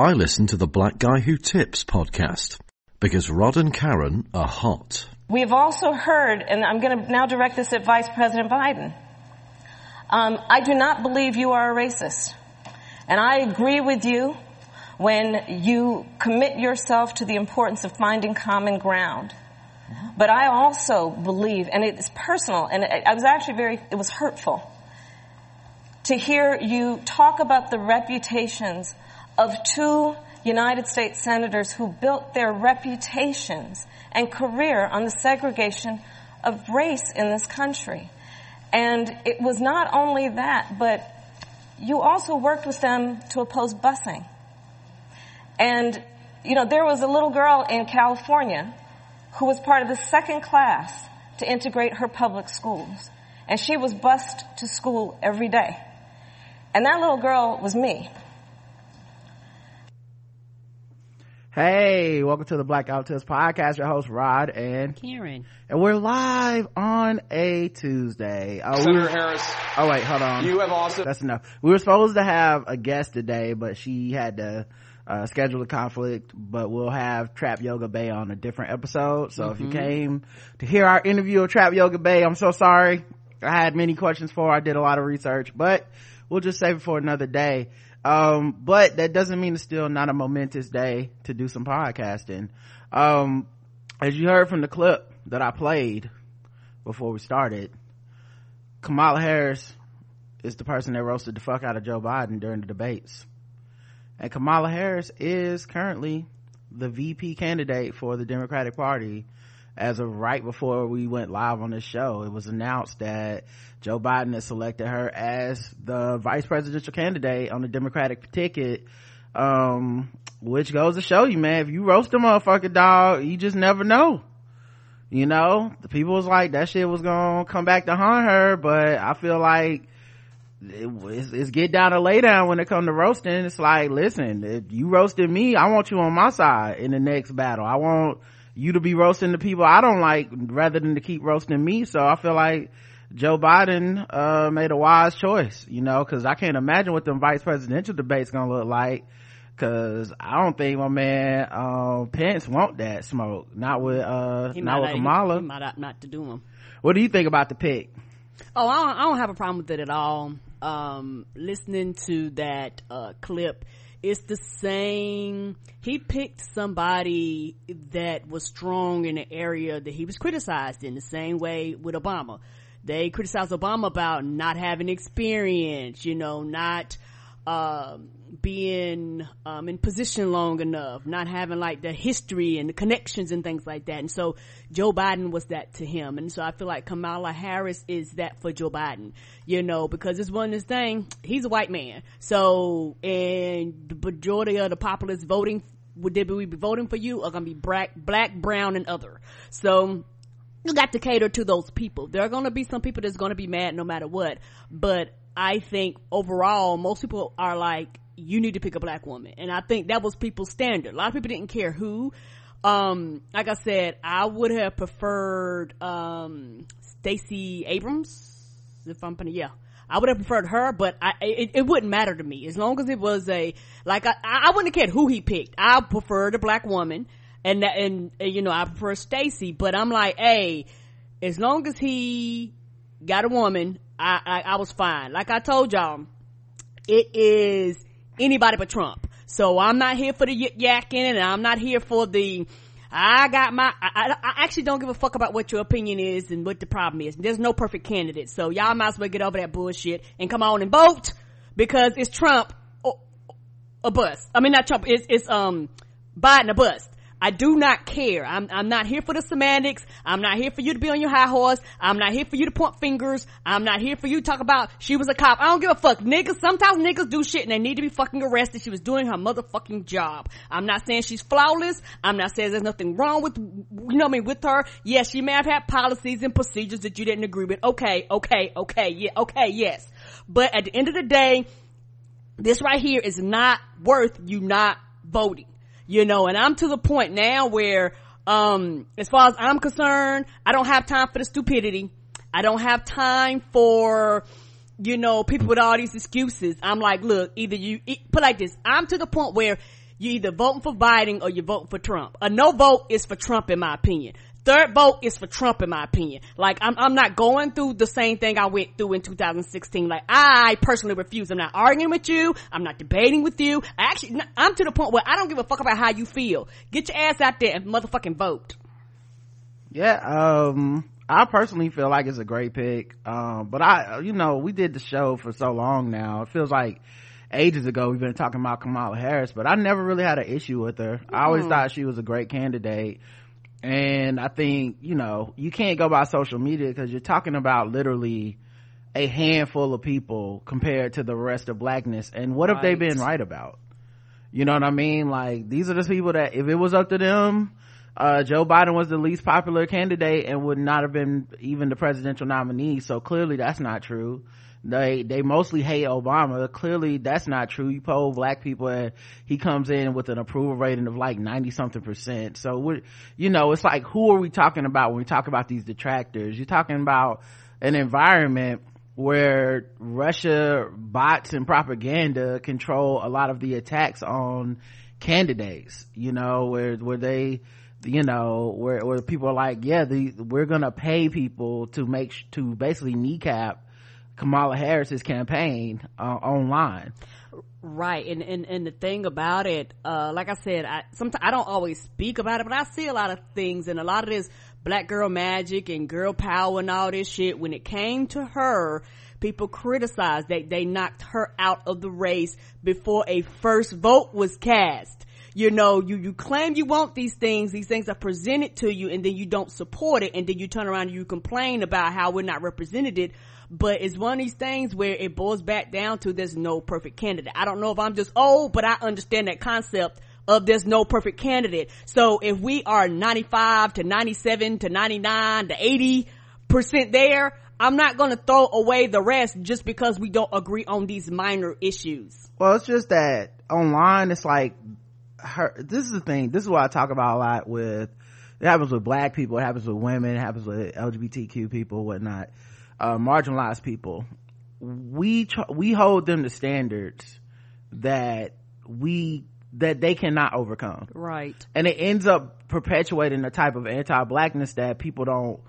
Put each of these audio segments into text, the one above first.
I listen to the Black Guy Who Tips podcast because Rod and Karen are hot. We've also heard, and I'm going to now direct this at Vice President Biden. Um, I do not believe you are a racist. And I agree with you when you commit yourself to the importance of finding common ground. But I also believe, and it's personal, and I was actually very, it was hurtful to hear you talk about the reputations of two United States senators who built their reputations and career on the segregation of race in this country. And it was not only that, but you also worked with them to oppose busing. And, you know, there was a little girl in California who was part of the second class to integrate her public schools. And she was bused to school every day. And that little girl was me. Hey, welcome to the Black Guy Who podcast. Your host Rod and Karen, and we're live on a Tuesday. Oh, Senator we, Harris. Oh wait, hold on. You have also. That's enough. We were supposed to have a guest today, but she had to uh, schedule a conflict. But we'll have Trap Yoga Bae on a different episode. So mm-hmm. if you mm-hmm. came to hear our interview of Trap Yoga Bae, I'm so sorry. I had many questions for. Her. I did a lot of research, but we'll just save it for another day um but that doesn't mean it's still not a momentous day to do some podcasting. Um as you heard from the clip that i played before we started kamala harris is the person that roasted the fuck out of joe biden during the debates. And kamala harris is currently the vp candidate for the democratic party as of right before we went live on this show it was announced that joe biden has selected her as the vice presidential candidate on the democratic ticket um, which goes to show you man if you roast a motherfucker dog you just never know. You know the people was like that shit was gonna come back to haunt her but i feel like it, it's, it's, get down to lay down when it come to roasting. It's like listen if you roasted me i want you on my side in the next battle. I want you to be roasting the people I don't like rather than to keep roasting me. So I feel like Joe Biden, uh, made a wise choice, you know, cause I can't imagine what the vice presidential debate's gonna look like. Cause I don't think my man, uh, Pence want that smoke. Not with, uh, he not with Kamala. He, he might opt not to do them. What do you think about the pick? Oh, I don't, I don't have a problem with it at all. Um, listening to that, uh, clip, it's the same. He picked somebody that was strong in an area that he was criticized in the same way with obama. They criticized obama about not having experience you know not um, being um, in position long enough, not having like the history and the connections and things like that. And so Joe Biden was that to him. And so I feel like Kamala Harris is that for Joe Biden, you know, because it's one of this thing, he's a white man. So, and the majority of the populace voting, would they be voting for you are going to be black, black, brown, and other. So, you got to cater to those people. There are going to be some people that's going to be mad no matter what. But I think overall, most people are like, you need to pick a black woman. And I think that was people's standard. A lot of people didn't care who. Um, like I said, I would have preferred, um, Stacey Abrams. If I'm yeah. I would have preferred her, but I, it, it, wouldn't matter to me. As long as it was a, like, I, I wouldn't have cared who he picked. I preferred a black woman. And, and, and you know, I prefer Stacey, but I'm like, hey, as long as he got a woman, I, I, I was fine. Like I told y'all, it is anybody but Trump. So I'm not here for the y- yakking and I'm not here for the, I got my, I, I, actually don't give a fuck about what your opinion is and what the problem is. There's no perfect candidate. So y'all might as well get over that bullshit and come on and vote because it's Trump or, a bus. I mean, not Trump, it's, it's, um, Biden a bust. I do not care. I'm, I'm not here for the semantics. I'm not here for you to be on your high horse. I'm not here for you to point fingers. I'm not here for you to talk about she was a cop. I don't give a fuck. Niggas, sometimes niggas do shit and they need to be fucking arrested. She was doing her motherfucking job. I'm not saying she's flawless. I'm not saying there's nothing wrong with, you know what I mean, with her. Yes, she may have had policies and procedures that you didn't agree with. Okay, okay, okay, yeah, okay, yes. But at the end of the day, this right here is not worth you not voting you know, and I'm to the point now where, um, as far as I'm concerned, I don't have time for the stupidity. I don't have time for, you know, people with all these excuses. I'm like, look, either you, put like this, I'm to the point where You either voting for Biden or you're voting for Trump. A no vote is for Trump in my opinion. Third vote is for Trump in my opinion. Like I'm, I'm not going through the same thing I went through in 2016. Like I personally refuse. I'm not arguing with you. I'm not debating with you. I actually, I'm to the point where I don't give a fuck about how you feel. Get your ass out there and motherfucking vote. Yeah, um, I personally feel like it's a great pick. Um, but I, you know, we did the show for so long now. It feels like ages ago we've been talking about Kamala Harris, but I never really had an issue with her. I always mm. thought she was a great candidate. And I think, you know, you can't go by social media because you're talking about literally a handful of people compared to the rest of blackness. And what right. have they been right about? You know what I mean? Like, these are the people that if it was up to them, uh, Joe Biden was the least popular candidate and would not have been even the presidential nominee. So clearly that's not true. They, they mostly hate Obama. Clearly that's not true. You poll black people and he comes in with an approval rating of like 90 something percent. So we're, you know, it's like, who are we talking about when we talk about these detractors? You're talking about an environment where Russia bots and propaganda control a lot of the attacks on candidates, you know, where, where they, you know where where people are like yeah the, we're gonna pay people to make to basically kneecap kamala harris's campaign uh, online right and, and and the thing about it uh like i said i sometimes i don't always speak about it but i see a lot of things and a lot of this black girl magic and girl power and all this shit when it came to her people criticized that they knocked her out of the race before a first vote was cast you know, you, you claim you want these things, these things are presented to you and then you don't support it and then you turn around and you complain about how we're not represented. But it's one of these things where it boils back down to there's no perfect candidate. I don't know if I'm just old, but I understand that concept of there's no perfect candidate. So if we are 95 to 97 to 99 to 80 percent there, I'm not going to throw away the rest just because we don't agree on these minor issues. Well, it's just that online, it's like her this is the thing this is what i talk about a lot with it happens with black people it happens with women it happens with lgbtq people whatnot uh, marginalized people we tr- we hold them to standards that we that they cannot overcome right and it ends up perpetuating the type of anti-blackness that people don't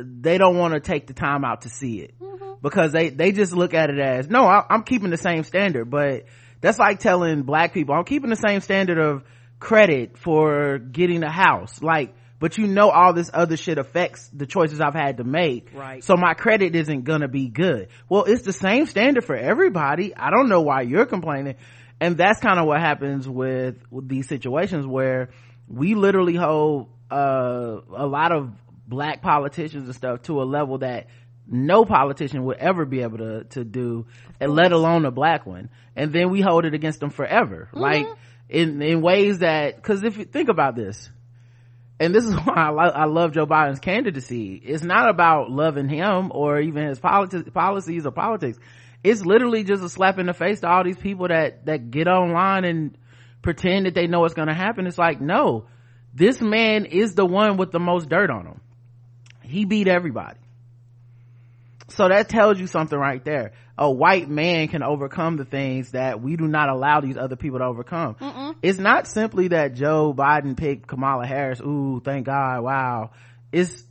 they don't want to take the time out to see it mm-hmm. because they they just look at it as no I, i'm keeping the same standard but that's like telling black people, I'm keeping the same standard of credit for getting a house. Like, but you know all this other shit affects the choices I've had to make. Right. So my credit isn't gonna be good. Well, it's the same standard for everybody. I don't know why you're complaining. And that's kind of what happens with, with these situations where we literally hold, uh, a lot of black politicians and stuff to a level that no politician would ever be able to to do and let alone a black one and then we hold it against them forever mm-hmm. like in in ways that because if you think about this and this is why I, lo- I, love Joe Biden's candidacy. It's not about loving him or even his politi- policies or politics. It's literally just a slap in the face to all these people that that get online and pretend that they know what's going to happen. It's like, no, this man is the one with the most dirt on him. He beat everybody so that tells you something right there a white man can overcome the things that we do not allow these other people to overcome Mm-mm. it's not simply that joe biden picked kamala harris ooh thank god wow it's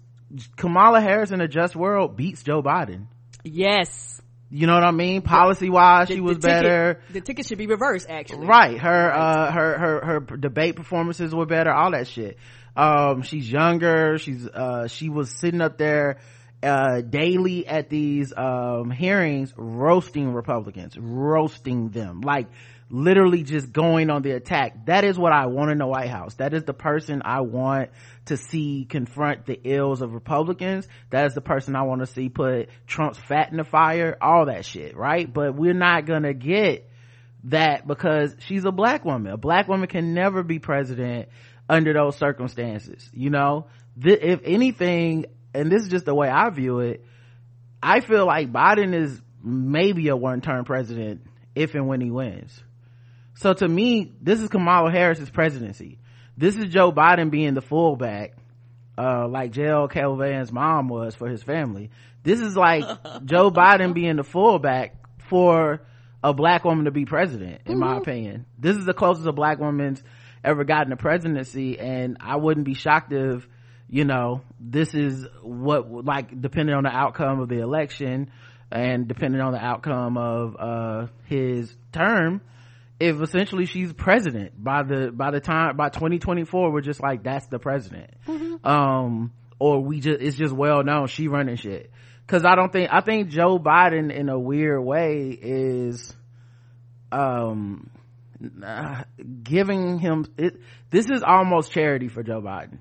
kamala harris in a just world beats joe biden yes you know what I mean? Policy wise, she was ticket, better. The ticket should be reversed, actually. Right. Her, uh, her, her, her debate performances were better, all that shit. Um, she's younger. She's, uh, she was sitting up there uh, daily at these um, hearings roasting republicans roasting them. Like literally just going on the attack. That is what i want in the white house. That is the person i want to see confront the ills of republicans. That is the person i want to see put trump's fat in the fire. All that shit right? But we're not gonna get that because she's a black woman. A black woman can never be president under those circumstances you know? If anything and this is just the way I view it, I feel like Biden is maybe a one-term president if and when he wins. So to me, this is Kamala Harris's presidency. This is Joe Biden being the fullback, uh, like JL Calvin's mom was for his family. This is like Joe Biden being the fullback for a black woman to be president in my opinion this is the closest a black woman's ever gotten a presidency and i wouldn't be shocked if you know this is what like depending on the outcome of the election and depending on the outcome of uh his term if essentially she's president by the by the time by 2024 we're just like that's the president. Um or we just it's just well known she running shit. Because i don't think i think joe biden in a weird way is um uh, giving him it this is almost charity for joe biden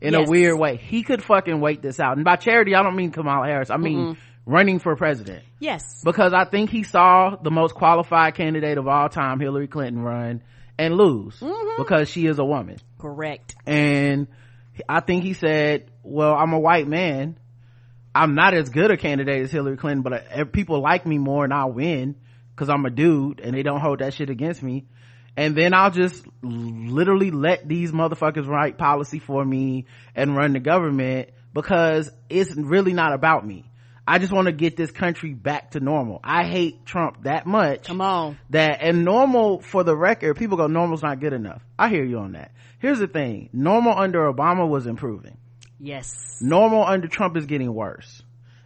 in Yes. a weird way he could fucking wait this out and by charity i don't mean kamala harris i mean running for president Yes. because I think he saw the most qualified candidate of all time, Hillary Clinton, run and lose because she is a woman. Correct. And I think he said, well, I'm a white man. I'm not as good a candidate as Hillary Clinton, but uh, people like me more and I'll win because I'm a dude and they don't hold that shit against me. And then I'll just literally let these motherfuckers write policy for me and run the government because it's really not about me. I just want to get this country back to normal. I hate Trump that much Come on. that and normal for the record people go normal's not good enough i hear you on that here's the thing normal under obama was improving Yes. normal under trump is getting worse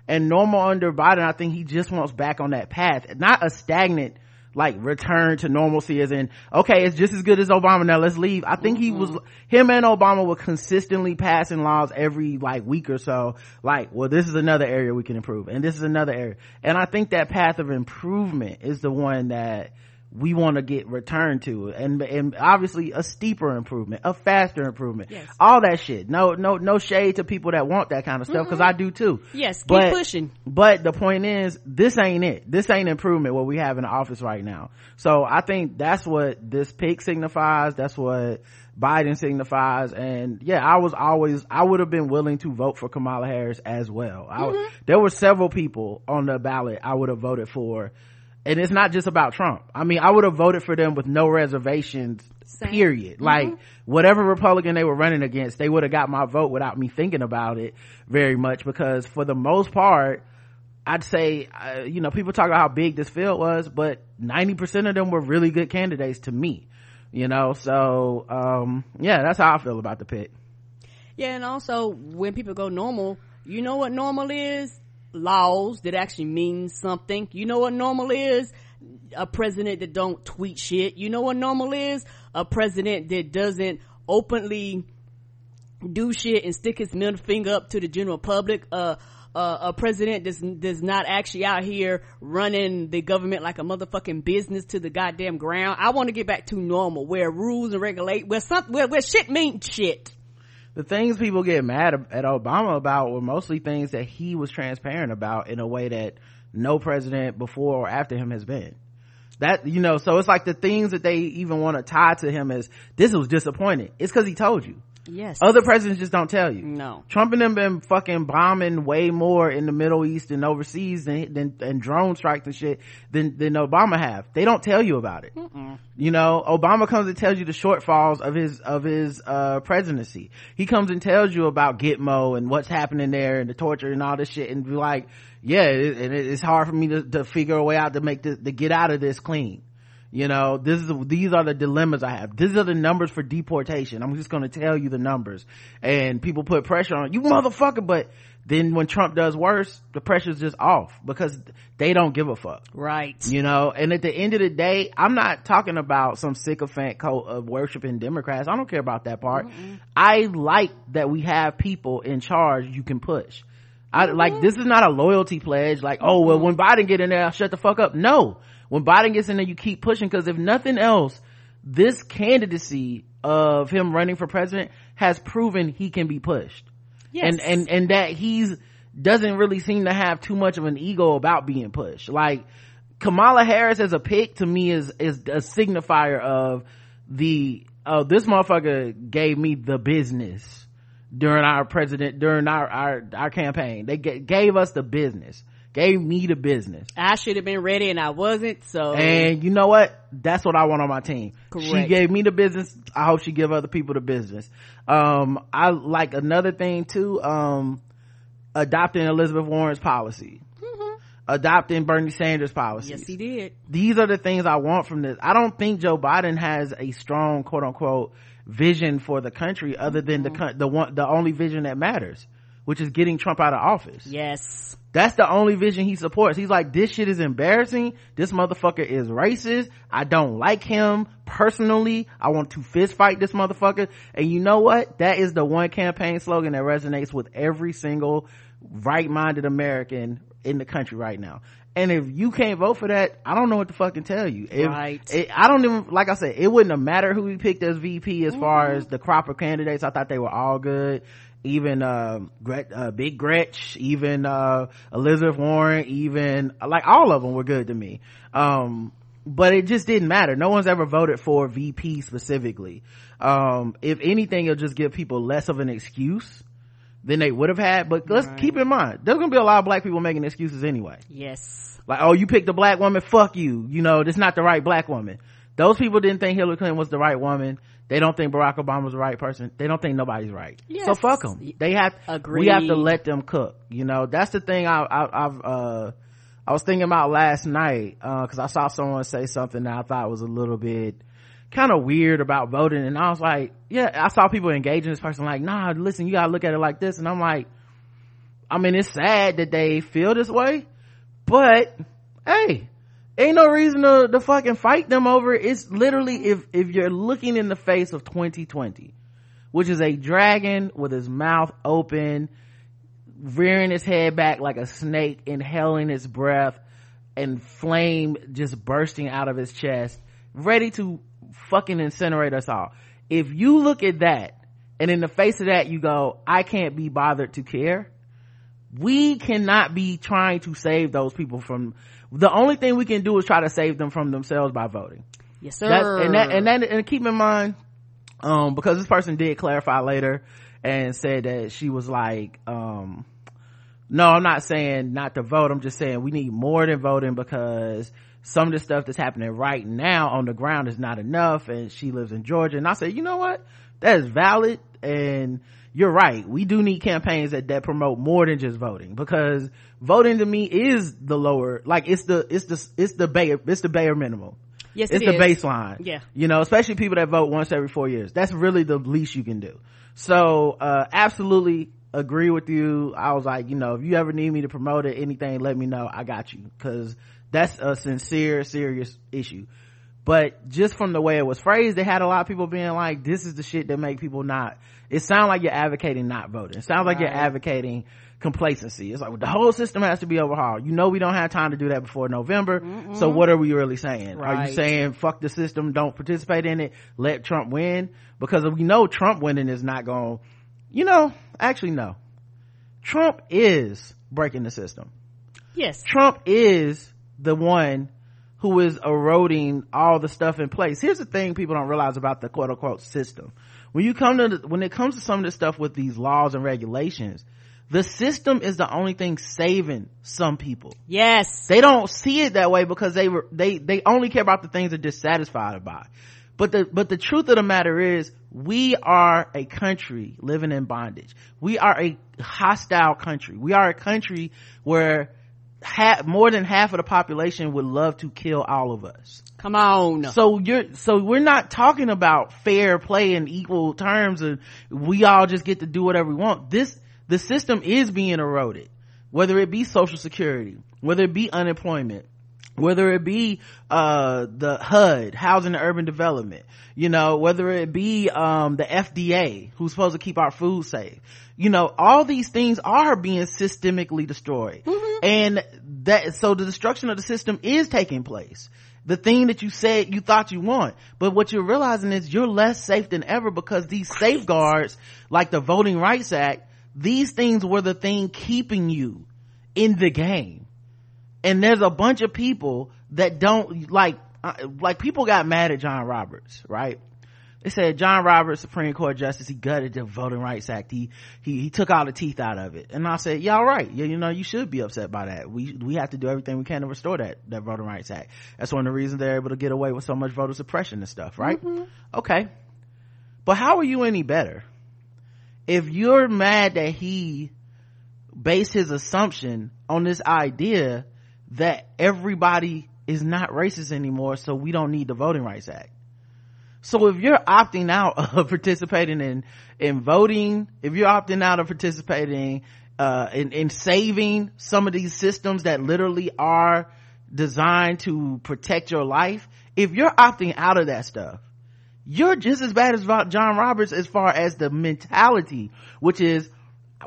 and normal under biden i think he just wants back on that path not a stagnant like return to normalcy as in okay it's just as good as obama now let's leave. I think he mm-hmm. was him and obama were consistently passing laws every like week or so. Like well this is another area we can improve and this is another area. And i think that path of improvement is the one that we want to get returned to and and obviously a steeper improvement a faster improvement Yes. all that shit no no no shade to people that want that kind of stuff because i do too Yes. Keep But- pushing. but the point is, this ain't it. This ain't improvement what we have in the office right now. So I think that's what this pick signifies. That's what Biden signifies. And yeah, I was always, I would have been willing to vote for Kamala Harris as well. Mm-hmm. there were several people on the ballot I would have voted for. And it's not just about Trump. I mean, I would have voted for them with no reservations, Same. period. Like, whatever Republican they were running against, they would have got my vote without me thinking about it very much because for the most part, I'd say, uh, you know, people talk about how big this field was, but 90% of them were really good candidates to me, you know? So, um, yeah, that's how I feel about the pick. Yeah, and also when people go normal, you know what normal is? Laws that actually mean something. You know what normal is? A president that don't tweet shit. You know what normal is? A president that doesn't openly do shit and stick his middle finger up to the general public. Uh, uh, a president that's, that's not actually out here running the government like a motherfucking business to the goddamn ground. I want to get back to normal where rules and regulate, where some, where, where shit means shit. The things people get mad at Obama about were mostly things that he was transparent about in a way that no president before or after him has been. That, you know, so it's like the things that they even want to tie to him as this was disappointing. It's cause he told you. Yes. Other presidents just don't tell you. No. Trump and them been fucking bombing way more in the Middle East and overseas than, than and drone strikes and shit than than Obama have. They don't tell you about it. You know, Obama comes and tells you the shortfalls of his of his uh presidency. He comes and tells you about Gitmo and what's happening there and the torture and all this shit and be like, yeah, and it, it's hard for me to, to figure a way out to make this to get out of this clean. You know, this is, these are the dilemmas I have. These are the numbers for deportation. I'm just going to tell you the numbers. And people put pressure on you motherfucker, but then when Trump does worse, the pressure's just off because they don't give a fuck. Right. You know, and at the end of the day, I'm not talking about some sycophant cult of worshiping Democrats. I don't care about that part. I like that we have people in charge you can push. I like mm-hmm. this is not a loyalty pledge. Like, oh well, when Biden get in there, I'll shut the fuck up. No, when Biden gets in there, you keep pushing because if nothing else, this candidacy of him running for president has proven he can be pushed. Yes. and and and that he's doesn't really seem to have too much of an ego about being pushed. Like kamala harris as a pick to me is is a signifier of the oh this motherfucker gave me the business during our president during our our, our campaign. They g- gave us the business gave me the business I should have been ready and I wasn't, so. and you know what? That's what I want on my team. She gave me the business. I hope she give other people the business. Um, I like another thing too, um, adopting Elizabeth Warren's policy. adopting bernie sanders policies yes he did these are the things i want from this i don't think joe biden has a strong quote unquote vision for the country other than the the one the only vision that matters which is getting trump out of office yes that's the only vision he supports. He's like, this shit is embarrassing. This motherfucker is racist. I don't like him personally. I want to fist fight this motherfucker. And you know what? That is the one campaign slogan that resonates with every single right-minded American in the country right now. And if you can't vote for that, I don't know what to fucking tell you. If, right. It, I don't even, like I said, it wouldn't have mattered who we picked as VP as mm-hmm. far as the crop of candidates. I thought they were all good even uh, Gret, uh, Big Gretch, even uh, Elizabeth Warren, even like all of them were good to me. Um, but it just didn't matter. No one's ever voted for VP specifically. Um, if anything, it'll just give people less of an excuse than they would have had. But let's right. keep in mind, there's gonna be a lot of black people making excuses anyway. Yes. Like, oh, you picked a black woman, fuck you. You know, this not the right black woman. Those people didn't think Hillary Clinton was the right woman. They don't think Barack Obama's the right person. They don't think nobody's right. Yes. So fuck them. They have, Agreed. we have to let them cook. You know, that's the thing I, I, I've, uh, I was thinking about last night, uh, cause I saw someone say something that I thought was a little bit kind of weird about voting. And I was like, yeah, I saw people engaging this person like, nah, listen, you gotta look at it like this. And I'm like, I mean, it's sad that they feel this way, but hey, ain't no reason to, to fucking fight them over it. It's literally if, if you're looking in the face of 2020, which is a dragon with his mouth open, rearing his head back like a snake, inhaling his breath, and flame just bursting out of his chest, ready to fucking incinerate us all. If you look at that, and in the face of that you go, I can't be bothered to care, we cannot be trying to save those people from the only thing we can do is try to save them from themselves by voting. Yes sir That's, and that and that and keep in mind um because this person did clarify later and said that she was like um no i'm not saying not to vote. I'm just saying we need more than voting because some of the stuff that's happening right now on the ground is not enough and she lives in georgia. And i said you know what? That is valid. And you're right. We do need campaigns that that promote more than just voting because voting to me is the lower like it's the it's the it's the bare it's the bare minimum. Yes it's it the is. baseline. Yeah. You know especially people that vote once every four years. That's really the least you can do. So uh absolutely agree with you. I was like you know if you ever need me to promote it anything let me know. I got you. Because that's a sincere serious issue. But just from the way it was phrased they had a lot of people being like this is the shit that make people not it sounds like you're advocating not voting. It sounds right. like you're advocating complacency it's like the whole system has to be overhauled you know we don't have time to do that before november Mm-mm. so what are we really saying right. are you saying fuck the system don't participate in it let trump win because we know trump winning is not going you know actually no trump is breaking the system yes trump is the one who is eroding all the stuff in place. Here's the thing people don't realize about the quote unquote system. When you come to, the, when it comes to some of this stuff with these laws and regulations, the system is the only thing saving some people. Yes. They don't see it that way because they were, they, they only care about the things they're dissatisfied by. But the, but the truth of the matter is we are a country living in bondage. We are a hostile country. We are a country where half, more than half of the population would love to kill all of us. Come on. So you're, so we're not talking about fair play and equal terms and we all just get to do whatever we want. This, the system is being eroded. Whether it be social security, whether it be unemployment, whether it be uh, the HUD, housing and urban development, you know, whether it be um, the FDA, who's supposed to keep our food safe, you know all these things are being systemically destroyed mm-hmm. and that so the destruction of the system is taking place the thing that you said you thought you want but what you're realizing is you're less safe than ever because these safeguards like the voting rights act these things were the thing keeping you in the game and there's a bunch of people that don't like uh, like people got mad at john roberts right they said John Roberts, Supreme Court Justice, he gutted the Voting Rights Act. He, he, he took all the teeth out of it. And I said, yeah, all right. Yeah, you know, you should be upset by that. We, we have to do everything we can to restore that, that Voting Rights Act. That's one of the reasons they're able to get away with so much voter suppression and stuff, right? Mm-hmm. Okay. But how are you any better? If you're mad that he based his assumption on this idea that everybody is not racist anymore so we don't need the voting rights act. So if you're opting out of participating in in voting if you're opting out of participating uh, in, in saving some of these systems that literally are designed to protect your life if you're opting out of that stuff you're just as bad as john roberts as far as the mentality which is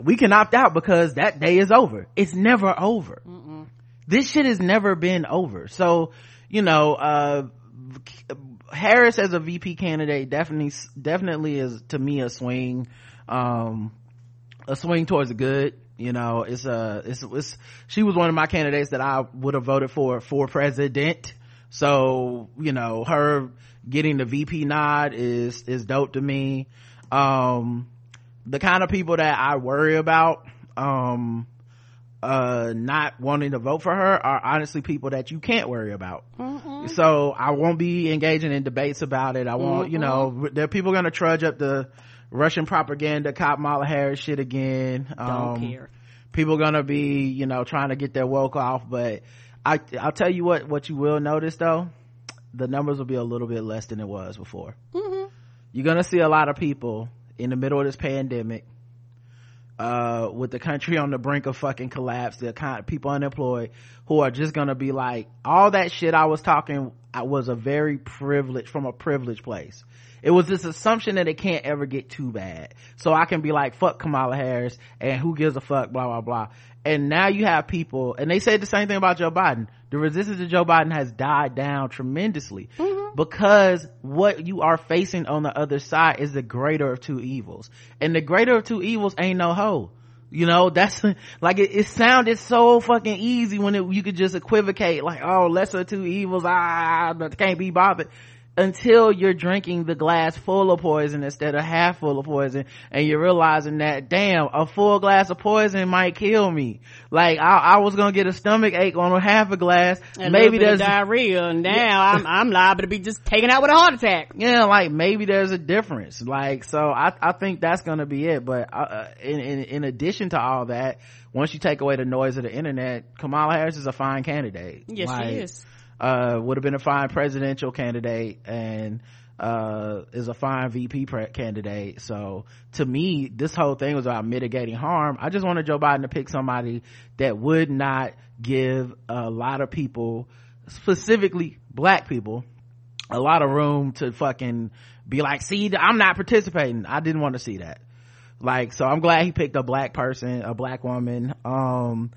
we can opt out because that day is over. It's never over. Mm-mm. this shit has never been over. So you know uh, harris as a vp candidate definitely definitely is to me a swing um, a swing towards the good. You know it's a it's, it's she was one of my candidates that i would have voted for for president. So you know her getting the vp nod is is dope to me. Um the kind of people that i worry about um uh not wanting to vote for her are honestly people that you can't worry about. Mm-hmm. so i won't be engaging in debates about it. I won't mm-hmm. you know there are people gonna trudge up the russian propaganda kamala harris shit again. Don't um, care. people gonna be you know trying to get their woke off but i i'll tell you what what you will notice though the numbers will be a little bit less than it was before mm-hmm. you're gonna see a lot of people in the middle of this pandemic uh, with the country on the brink of fucking collapse the kind of people unemployed who are just gonna be like all that shit i was talking I was a very privileged from a privileged place it was this assumption that it can't ever get too bad. So I can be like, fuck Kamala Harris and who gives a fuck, blah, blah, blah. And now you have people, and they said the same thing about Joe Biden. The resistance to Joe Biden has died down tremendously mm-hmm. because what you are facing on the other side is the greater of two evils. And the greater of two evils ain't no hoe. You know, that's like it, it sounded so fucking easy when it, you could just equivocate like, oh, lesser two evils, ah, can't be bothered until you're drinking the glass full of poison instead of half full of poison and you're realizing that damn a full glass of poison might kill me. Like i, I was gonna get a stomach ache on a half a glass. And maybe there's diarrhea and now yeah. i'm i'm liable to be just taken out with a heart attack. Yeah like maybe there's a difference. Like so i i think that's gonna be it but uh, uh in, in in addition to all that once you take away the noise of the internet kamala harris is a fine candidate. Yes like, she is uh, would have been a fine presidential candidate and uh, is a fine VP candidate. So to me, this whole thing was about mitigating harm. I just wanted Joe Biden to pick somebody that would not give a lot of people, specifically black people, a lot of room to fucking be like, see, I'm not participating. I didn't want to see that. Like, so I'm glad he picked a black person, a black woman. Um,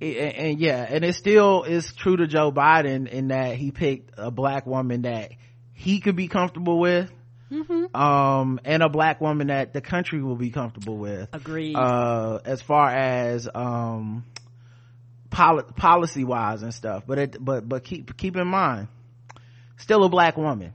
and, and, yeah, and it still is true to Joe Biden in that he picked a black woman that he could be comfortable with. Mm-hmm. Um, and a black woman that the country will be comfortable with. Agreed. Uh, as far as, um, poli- policy wise and stuff. But it, but, but keep, keep in mind, still a black woman.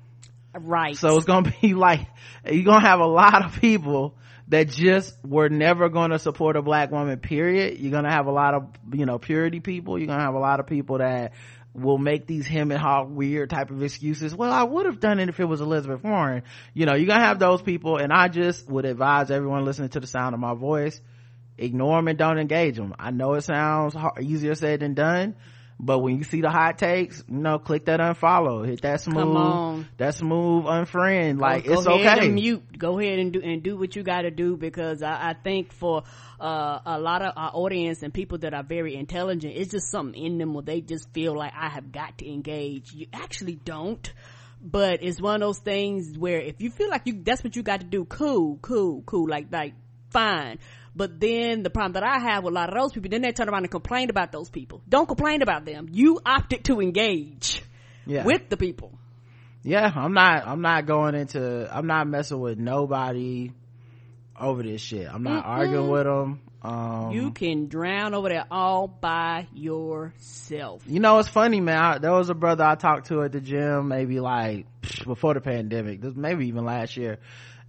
Right. So it's gonna be like, you're gonna have a lot of people that just were never going to support a black woman period. You're going to have a lot of you know purity people. You're going to have a lot of people that will make these him and hawk weird type of excuses. Well i would have done it if it was elizabeth warren. You know you're going to have those people and i just would advise everyone listening to the sound of my voice ignore them and don't engage them. I know it sounds easier said than done but when you see the hot takes, you know, click that unfollow, hit that smooth, that smooth unfriend. Like go, go it's okay. mute. Go ahead and do and do what you got to do because I, I think for uh, a lot of our audience and people that are very intelligent, it's just something in them where they just feel like I have got to engage. You actually don't but it's one of those things where if you feel like you that's what you got to do cool cool cool like like fine but then the problem that I have with a lot of those people, then they turn around and complain about those people. Don't complain about them. You opted to engage yeah. with the people. Yeah, I'm not, I'm not going into, I'm not messing with nobody over this shit. I'm not mm arguing with them. Um, you can drown over there all by yourself. You know, it's funny, man. I, there was a brother I talked to at the gym, maybe like before the pandemic, maybe even last year.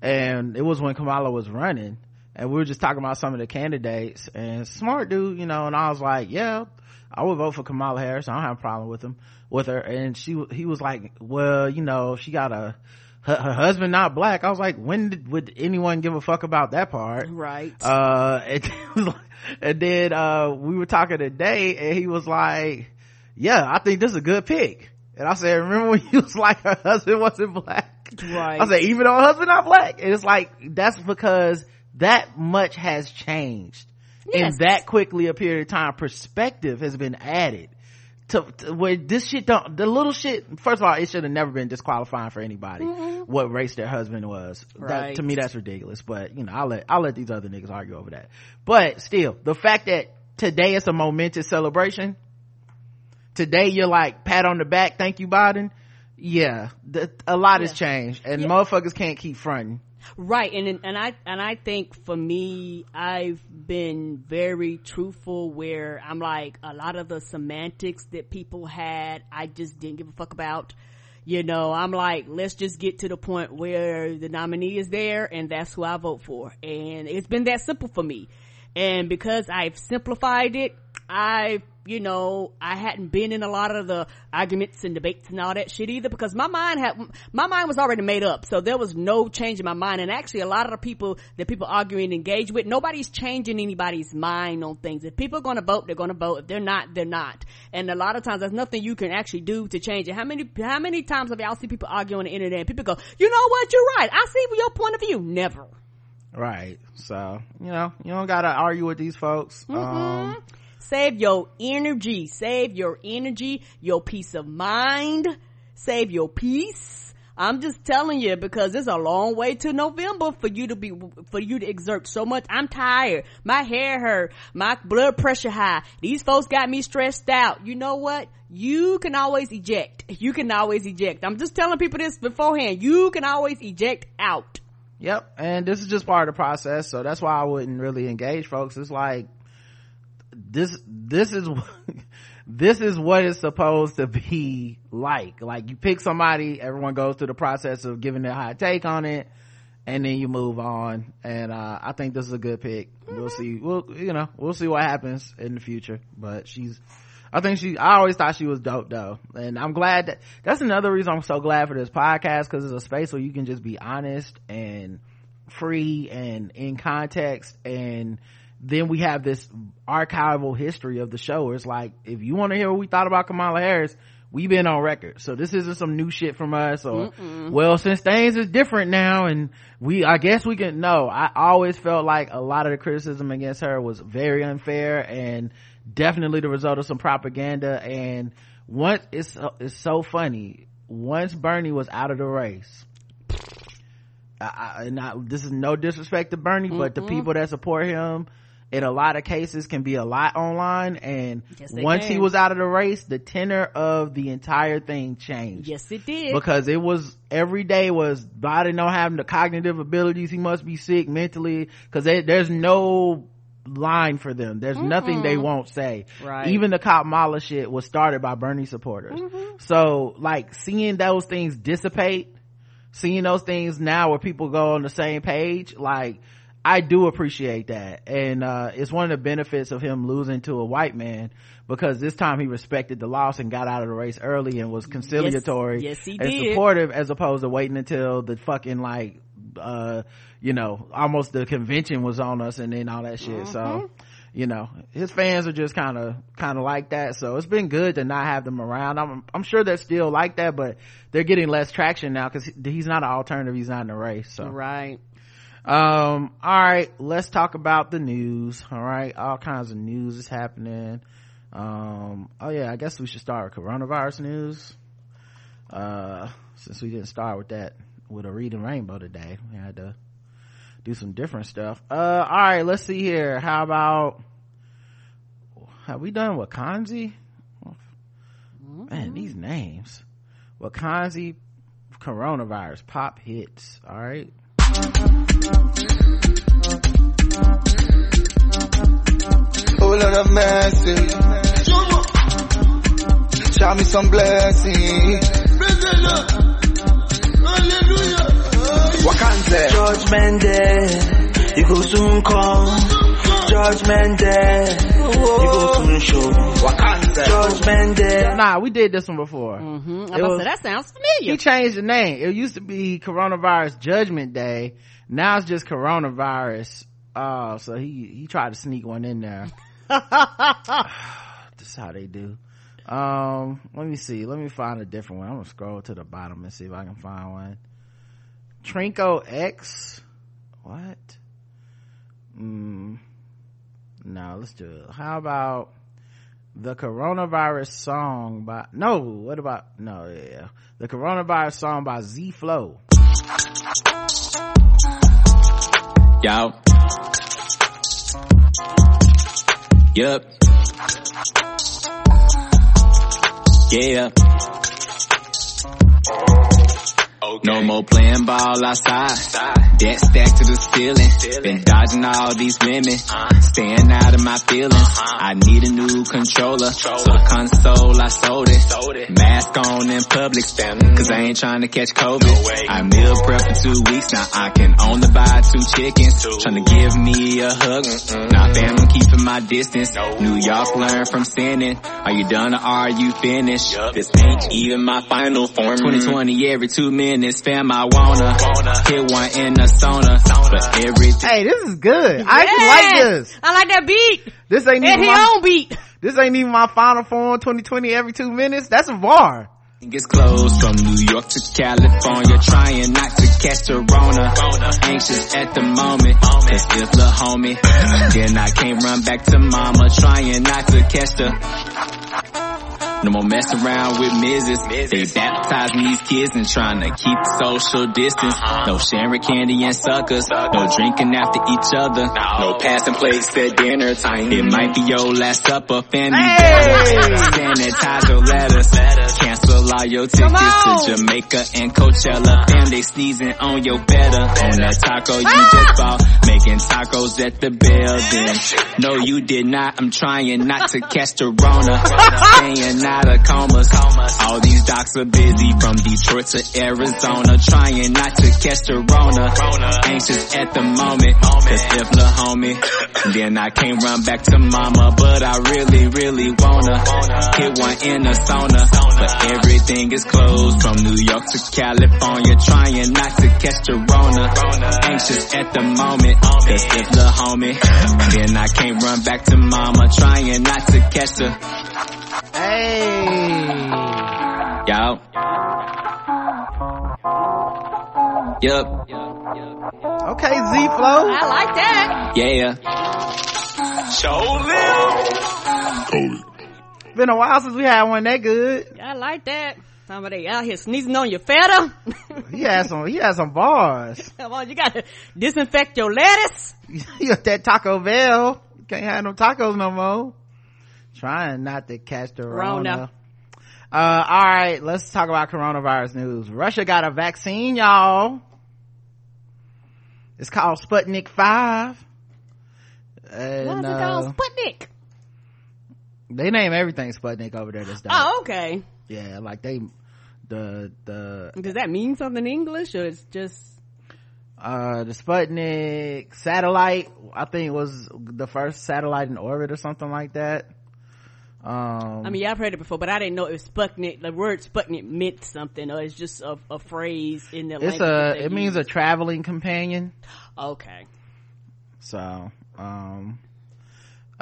And it was when Kamala was running and we were just talking about some of the candidates and smart dude you know and i was like yeah i would vote for kamala harris i don't have a problem with him with her and she he was like well you know she got a her, her husband not black i was like when did, would anyone give a fuck about that part right uh and, and then uh we were talking today and he was like yeah, I think this is a good pick. And I said, remember when you was like her husband wasn't black? Right. I said, even though her husband not black. And it's like, that's because that much has changed. Yes. In that quickly a period of time, perspective has been added. To, to where this shit don't, the little shit, first of all, it should have never been disqualifying for anybody mm-hmm. what race their husband was. That, Right. to me, that's ridiculous. But, you know, I'll let, I'll let these other niggas argue over that. But still, the fact that today is a momentous celebration, today you're like pat on the back thank you biden yeah the, a lot has changed and motherfuckers can't keep fronting Right, and and I and I think for me, I've been very truthful. Where I'm like a lot of the semantics that people had, I just didn't give a fuck about. You know, I'm like, let's just get to the point where the nominee is there, and that's who I vote for. And it's been that simple for me. And because I've simplified it, I've you know, I hadn't been in a lot of the arguments and debates and all that shit either because my mind had, my mind was already made up. So there was no change in my mind. And actually a lot of the people that people argue and engage with, nobody's changing anybody's mind on things. If people are going to vote, they're going to vote. If they're not, they're not. And a lot of times there's nothing you can actually do to change it. How many, how many times have y'all seen people argue on the internet and people go, you know what? You're right. I see your point of view. Never. right so you know you don't gotta argue with these folks um Save your energy. Save your energy, your peace of mind. Save your peace. I'm just telling you because it's a long way to November for you to be, for you to exert so much. I'm tired. My hair hurt. My blood pressure high. These folks got me stressed out. You know what? You can always eject. You can always eject. I'm just telling people this beforehand. You can always eject out. Yep. And this is just part of the process. So that's why I wouldn't really engage folks. It's like, this, this is, this is what it's supposed to be like. Like you pick somebody, everyone goes through the process of giving their hot take on it. And then you move on. And, uh, I think this is a good pick. We'll see. We'll, you know, we'll see what happens in the future. But she's, I think she, I always thought she was dope though. And I'm glad that, that's another reason I'm so glad for this podcast cause it's a space where you can just be honest and free and in context and then we have this archival history of the show. It's like if you want to hear what we thought about kamala harris we've been on record. So this isn't some new shit from us or well since things is different now and we i guess we can no i always felt like a lot of the criticism against her was very unfair and definitely the result of some propaganda. And once it's it's so funny. Once bernie was out of the race I, I, and I, this is no disrespect to Bernie, but the people that support him in a lot of cases can be a lot online. And Yes, once he was out of the race, the tenor of the entire thing changed. Yes, it did. Because it was every day was Biden don't have the cognitive abilities. He must be sick mentally because there's no line for them. There's nothing they won't say. Right. Even the Kamala shit was started by Bernie supporters. Mm-hmm. So like seeing those things dissipate, seeing those things now where people go on the same page, like I do appreciate that. And, uh, it's one of the benefits of him losing to a white man because this time he respected the loss and got out of the race early and was conciliatory yes, he and did. supportive as opposed to waiting until the fucking like, uh, you know, almost the convention was on us and then all that shit. So, Mm-hmm. you know, his fans are just kind of, kind of like that. So it's been good to not have them around. I'm, I'm sure they're still like that, but they're getting less traction now because he's not an alternative. He's not in the race. So, right. Um, all right, let's talk about the news. All right, all kinds of news is happening. Um, oh yeah, I guess we should start with coronavirus news. Uh, since we didn't start with that with a reading rainbow today, we had to do some different stuff. Uh, all right, let's see here. How about have we done Wakanzi? Man, these names. Wakanzi coronavirus pop hits. All right. Oh Lord of mercy. Show me some blessing. Wakanda. Judgment day, you go soon come. Judgment day, you go soon show. Wakanda. Judgment day. Nah, we did this one before. hmm It was- that sounds familiar. He changed the name. It used to be Coronavirus Judgment Day. Now it's just Coronavirus. Oh, so he he tried to sneak one in there. This is how they do. Um, let me see. Let me find a different one. I'm gonna scroll to the bottom and see if I can find one. Trinko X. What? Mm, no, let's do it. How about the coronavirus song by no what about no yeah the coronavirus song by z flow Yo. Yup. Yeah. No more playing ball outside. Debt stacked to the ceiling. Been dodging all these women. Uh-huh. Staying out of my feelings. Uh-huh. I need a new controller. So the console, I sold it. Mask on in public. Cause I ain't trying to catch COVID. I meal prep for two weeks. Now I can only buy two chickens. Trying to give me a hug. Now fam, I'm keeping my distance. New York learn from sinning. Are you done or are you finished? This ain't even my final form. Mm-hmm. 2020 every two minutes. Fam, I wanna hit one in the sauna. But everything. hey this is good i actually like this I like that beat. this ain't And even he my, on beat. this ain't even my final form 2020 every two minutes that's a bar It's closed from New York to California, trying not to catch the Rona. Anxious at the moment, cause if the homie, then I can't run back to mama, trying not to catch the. No more mess around with Mrs. They baptizing these kids and trying to keep social distance. Uh-huh. No sharing candy and suckers. No drinking after each other. No passing plates at dinner time. It might be your last supper, family. Sanitize your letters. All your tickets to Jamaica and Coachella. Fam, they sneezing on your better. On that taco you ah! just bought. Making tacos at the building. No, you did not. I'm trying not to catch the Rona. Staying out of comas. All these docs are busy from Detroit to Arizona. Trying not to catch the Rona. Anxious at the moment. Cause if the homie, then I can't run back to mama. But I really, really wanna hit one in a sauna. But everything is closed from New York to California. Trying not to catch the Rona. Anxious at the moment. Cause if the homie, then I can't run back to mama. Trying not to catch the, hey yo. Yup, okay z flow I like that. yeah. Been a while since we had one that good I like that. Somebody out here sneezing on your feta. he had some he had some bars Come on, you gotta disinfect your lettuce. you got that taco bell you can't have no tacos no more trying not to catch the rona, Rona. uh all right let's talk about coronavirus news russia got a vaccine y'all it's called sputnik 5 and it uh, called? Sputnik. They name everything sputnik over there this day Oh, okay. yeah like they the the Does that mean something in English or it's just uh the sputnik satellite i think it was the first satellite in orbit or something like that um I mean, yeah, I've heard it before, but I didn't know it was Sputnik. The word Sputnik meant something, or it's just a, a phrase in the it's language. a it means a traveling companion okay. so um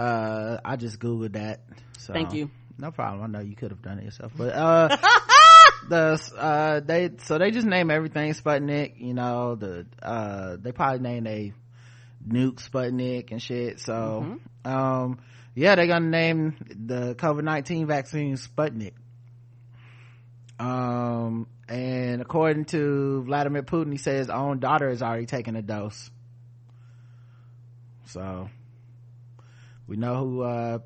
uh i just googled that so. Thank you. no problem. I know you could have done it yourself but uh the uh they so they just name everything sputnik you know the uh they probably name a nuke sputnik and shit so um yeah they're gonna name the covid-19 vaccine sputnik. Um and according to vladimir putin he said his own daughter has already taken a dose. So we know who uh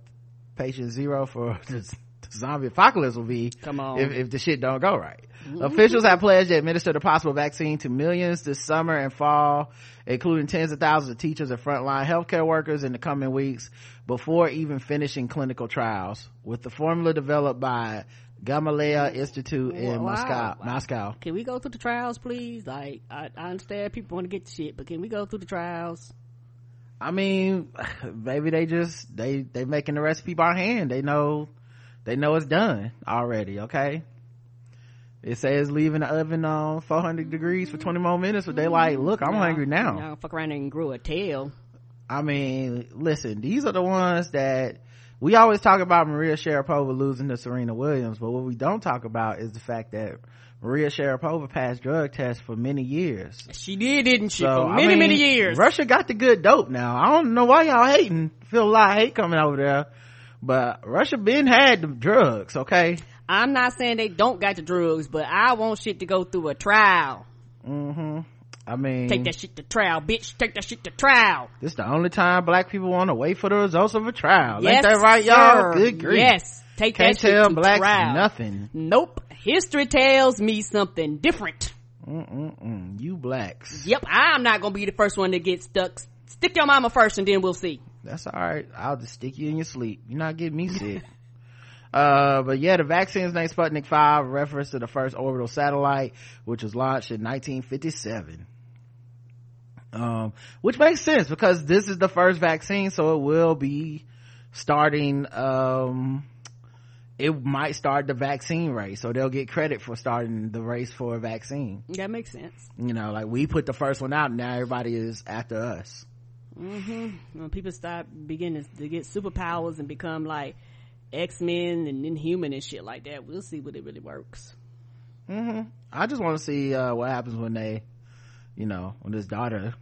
patient zero for the, the zombie apocalypse will be Come on. if, if the shit don't go right officials have pledged to administer the possible vaccine to millions this summer and fall including tens of thousands of teachers and frontline healthcare workers in the coming weeks before even finishing clinical trials with the formula developed by gamaleya institute in Wow. moscow Wow. moscow Can we go through the trials, please? Like, I, I understand people want to get the shit, but can we go through the trials? I mean, maybe they just they they making the recipe by hand. They know they know it's done already. Okay. It says leave in the oven uh, on 400 degrees for 20 more minutes, but they like, look, I'm hungry now. Now fuck around and grow a tail. I mean, listen, these are the ones that we always talk about Maria Sharapova losing to Serena Williams, but what we don't talk about is the fact that Maria Sharapova passed drug tests for many years. She did, didn't she? So, for I many, mean, many years. Russia got the good dope now. I don't know why y'all hating. Feel a lot of hate coming over there. But Russia been had the drugs, okay? I'm not saying they don't got the drugs, but I want shit to go through a trial. Mm-hmm. I mean, Take that shit to trial, bitch. Take that shit to trial. this is the only time black people want to wait for the results of a trial. yes, Ain't that right, y'all? sir. Good grief. Yes. Take Can't that shit tell to blacks trial. nothing. Nope. History tells me something different. Mm-mm-mm. You blacks. Yep, I'm not gonna be the first one to get stuck. Stick your mama first and then we'll see. That's all right. I'll just stick you in your sleep. You're not getting me sick. uh, but yeah, the vaccine's named Sputnik 5, reference to the first orbital satellite, which was launched in 1957. Um, which makes sense because this is the first vaccine, so it will be starting, um, it might start the vaccine race, so they'll get credit for starting the race for a vaccine. That makes sense. You know, like we put the first one out, and now everybody is after us. Mm-hmm. When people start beginning to get superpowers and become like X-Men and Inhuman and shit like that, we'll see what it really works. hmm I just want to see uh, what happens when they, you know, when his daughter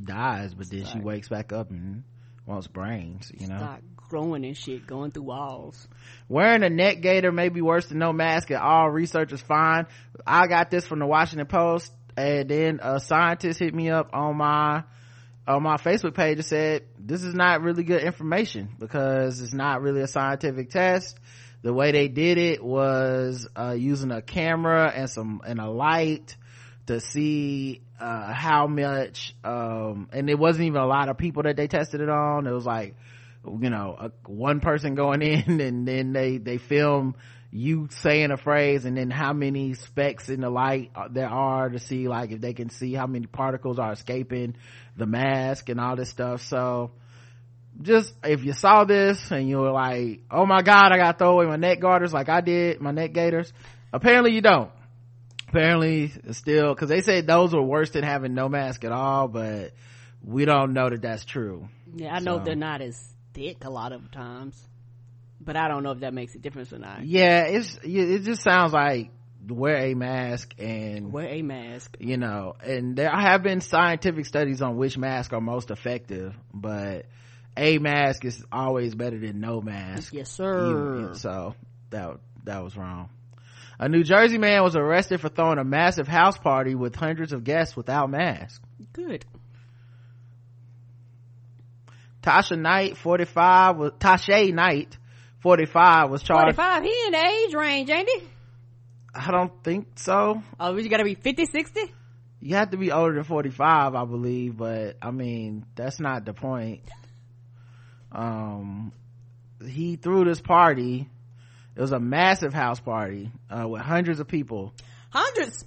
dies, but then she wakes back up and wants brains. You know, Start growing and shit, going through walls. wearing a neck gaiter may be worse than no mask at all. Research is fine. I got this from the Washington Post, and then a scientist hit me up on my on my Facebook page and said this is not really good information because it's not really a scientific test. The way they did it was uh, using a camera and some and a light to see uh, how much um, and it wasn't even a lot of people that they tested it on. It was like you know a, one person going in and then they they film you saying a phrase and then how many specks in the light uh, there are to see like if they can see how many particles are escaping the mask and all this stuff. So just if you saw this and you were like oh my god i gotta throw away my neck garters like i did my neck gaiters apparently you don't. Apparently still because they said those were worse than having no mask at all but we don't know that that's true. Yeah, I know So- they're not as thick a lot of times, but I don't know if that makes a difference or not. yeah it's it just sounds like wear a mask and Wear a mask. you know and there have been scientific studies on which masks are most effective but a mask is always better than no mask Yes, sir. So that that was wrong a new jersey man was arrested for throwing a massive house party with hundreds of guests without masks Good. Tasha knight 45 was tasha knight 45 was charged 45, he in the age range, ain't he? i don't think so Oh, you gotta be 50, 60? you have to be older than 45 i believe but i mean that's not the point um he threw this party it was a massive house party uh, with hundreds of people Hundreds.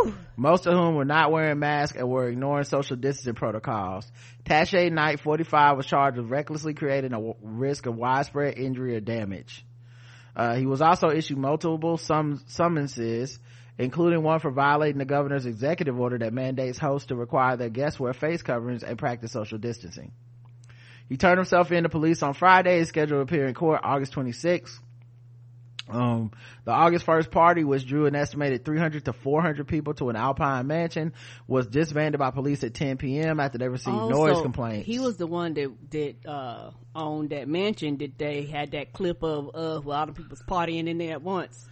Woo! most of whom were not wearing masks and were ignoring social distancing protocols tasha knight 45 was charged with recklessly creating a risk of widespread injury or damage uh, he was also issued multiple sum- summonses, including one for violating the governor's executive order that mandates hosts to require their guests wear face coverings and practice social distancing. He turned himself in to police on Friday, scheduled to appear in court August 26th. Um, the August 1st party, which drew an estimated 300 to 400 people to an Alpine mansion, was disbanded by police at 10 p.m. after they received Oh, noise so complaints. He was the one that that uh owned that mansion that they had that clip of uh where all the people's partying in there at once.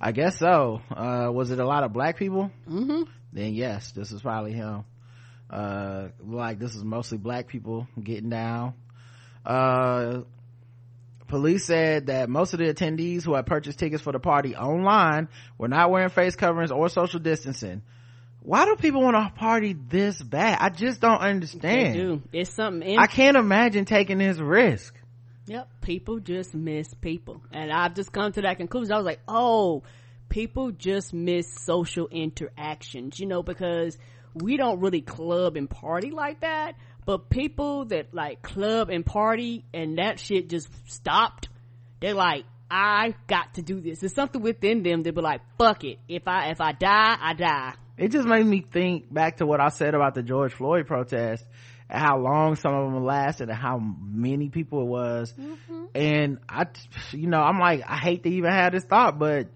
I guess so. Uh, was it a lot of black people? Mm-hmm. Then yes, this is probably him. Uh, like this is mostly black people getting down. Uh, police said that most of the attendees who had purchased tickets for the party online were not wearing face coverings or social distancing. Why do people want to party this bad? I just don't They understand. do. It's something in I can't imagine taking this risk. Yep, people just miss people. And I've just come to that conclusion. I was like, oh, people just miss social interactions, you know, because we don't really club and party like that. But people that like club and party and that shit just stopped, they're like, I got to do this. There's something within them that be like, fuck it. If I, if I die, I die. it just made me think back to what I said about the George Floyd protest and how long some of them lasted and how many people it was. Mm-hmm. And I, you know, I'm like, I hate to even have this thought, but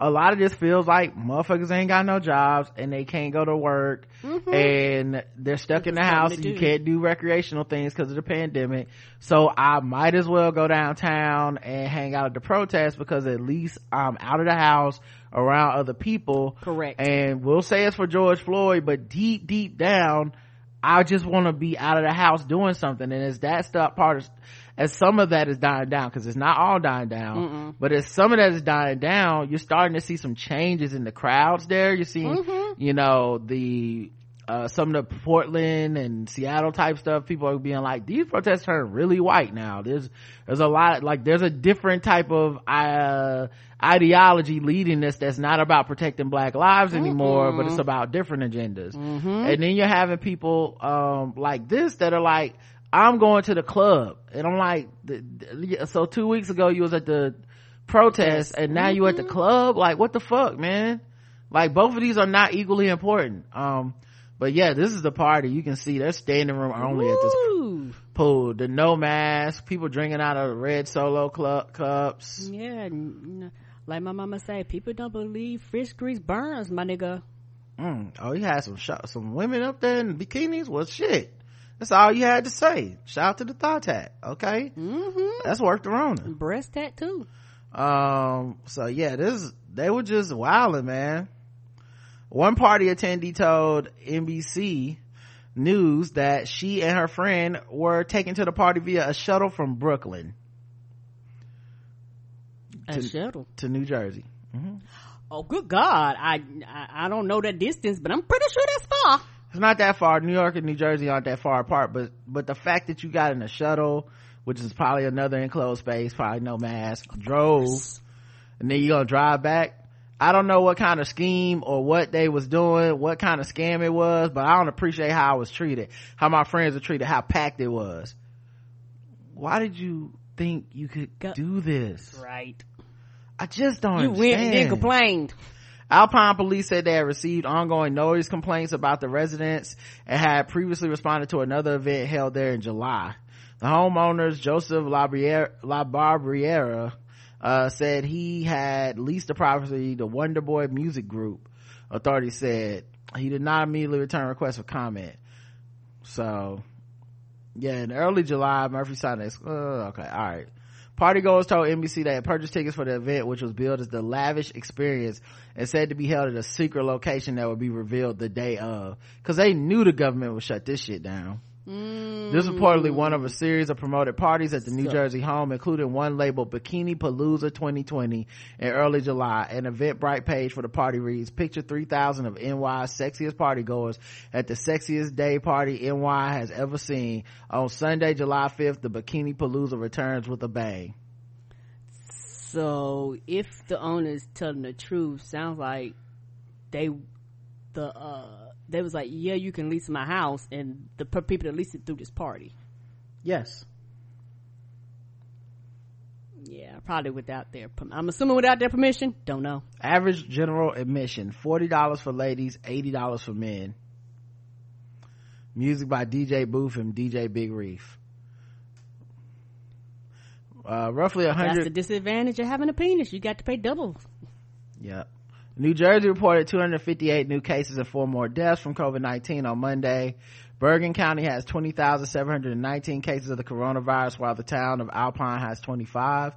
a lot of this feels like motherfuckers ain't got no jobs and they can't go to work and they're stuck in the house and you can't do recreational things because of the pandemic. So I might as well go downtown and hang out at the protest because at least I'm out of the house around other people. Correct. And we'll say it's for George Floyd, but deep, deep down, I just want to be out of the house doing something. And as that stuff part of, as some of that is dying down, because it's not all dying down, but as some of that is dying down, you're starting to see some changes in the crowds there. You're seeing, you know, the, uh, some of the Portland and Seattle type stuff, people are being like, these protests turn really white now. There's, there's a lot, like, there's a different type of, uh, ideology leading this that's not about protecting black lives anymore, but it's about different agendas. And then you're having people, um, like this that are like, I'm going to the club. And I'm like, so two weeks ago you was at the protest and now you at the club? Like, what the fuck, man? Like, both of these are not equally important. Um, but yeah, this is the party. You can see there's standing room only at this pool. The no mask, people drinking out of red solo club cups. Yeah, like my mama say, people don't believe fish grease burns, my nigga. Mm. Oh, you had some sh- some women up there in bikinis. Well, shit. That's all you had to say. Shout out to the thought tat. Okay. Mm-hmm. That's worth the Rona. Breast tattoo. Um, so yeah, this, they were just wilding, man. One party attendee told NBC News that she and her friend were taken to the party via a shuttle from Brooklyn A To- shuttle. to New Jersey. Oh, good God. I, I I don't know that distance, but I'm pretty sure that's far. It's not that far. New York and New Jersey aren't that far apart, but, but the fact that you got in a shuttle, which is probably another enclosed space, probably no mask, drove, and then you're gonna drive back. I don't know what kind of scheme or what they was doing, what kind of scam it was, but I don't appreciate how I was treated, how my friends were treated, how packed it was. Why did you think you could Go- do this? Right. I just don't You went and then complained. Alpine police said they had received ongoing noise complaints about the residents and had previously responded to another event held there in July. The homeowners, Joseph Labriera, Labarbriera, uh, said he had leased the property to Wonder Boy Music Group. Authorities said he did not immediately return requests for comment. So, yeah, in early July, Murphy signed this. Uh, okay, all right. Partygoers told NBC they had purchased tickets for the event, which was billed as the lavish experience and said to be held at a secret location that would be revealed the day of. Cause they knew the government would shut this shit down. This is reportedly one of a series of promoted parties at the New Jersey home, including one labeled Bikini Palooza 2020 in early July. An Eventbrite page for the party reads, picture 3,000 of NY's sexiest partygoers at the sexiest day party NY has ever seen. On Sunday, July 5th, the Bikini Palooza returns with a bang. So if the owner's telling the truth, sounds like they the uh they was like, yeah, you can lease my house, and the per- people that leased it through this party. Yes. Yeah, probably without their. I'm assuming without their permission. Don't know. Average general admission, $40 for ladies, $80 for men. Music by DJ Booth and DJ Big Reef. Uh, roughly a hundred. That's the disadvantage of having a penis. You got to pay double. Yep. New Jersey reported 258 new cases and four more deaths from COVID-19 on Monday. Bergen County has 20,719 cases of the coronavirus, while the town of Alpine has 25.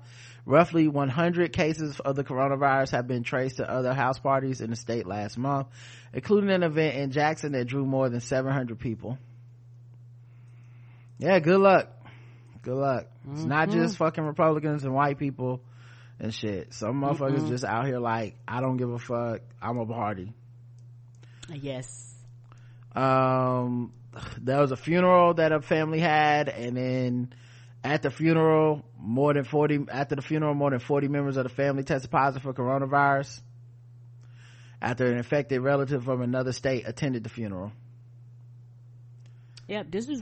Roughly 100 cases of the coronavirus have been traced to other house parties in the state last month, including an event in Jackson that drew more than 700 people. Yeah, good luck. Good luck. It's not just mm-hmm. fucking Republicans and white people and shit. Some motherfuckers just out here like, I don't give a fuck. I'm a party. Yes. Um, there was a funeral that a family had and then at the funeral, more than 40, after the funeral, more than 40 members of the family tested positive for coronavirus after an infected relative from another state attended the funeral. Yep, this is.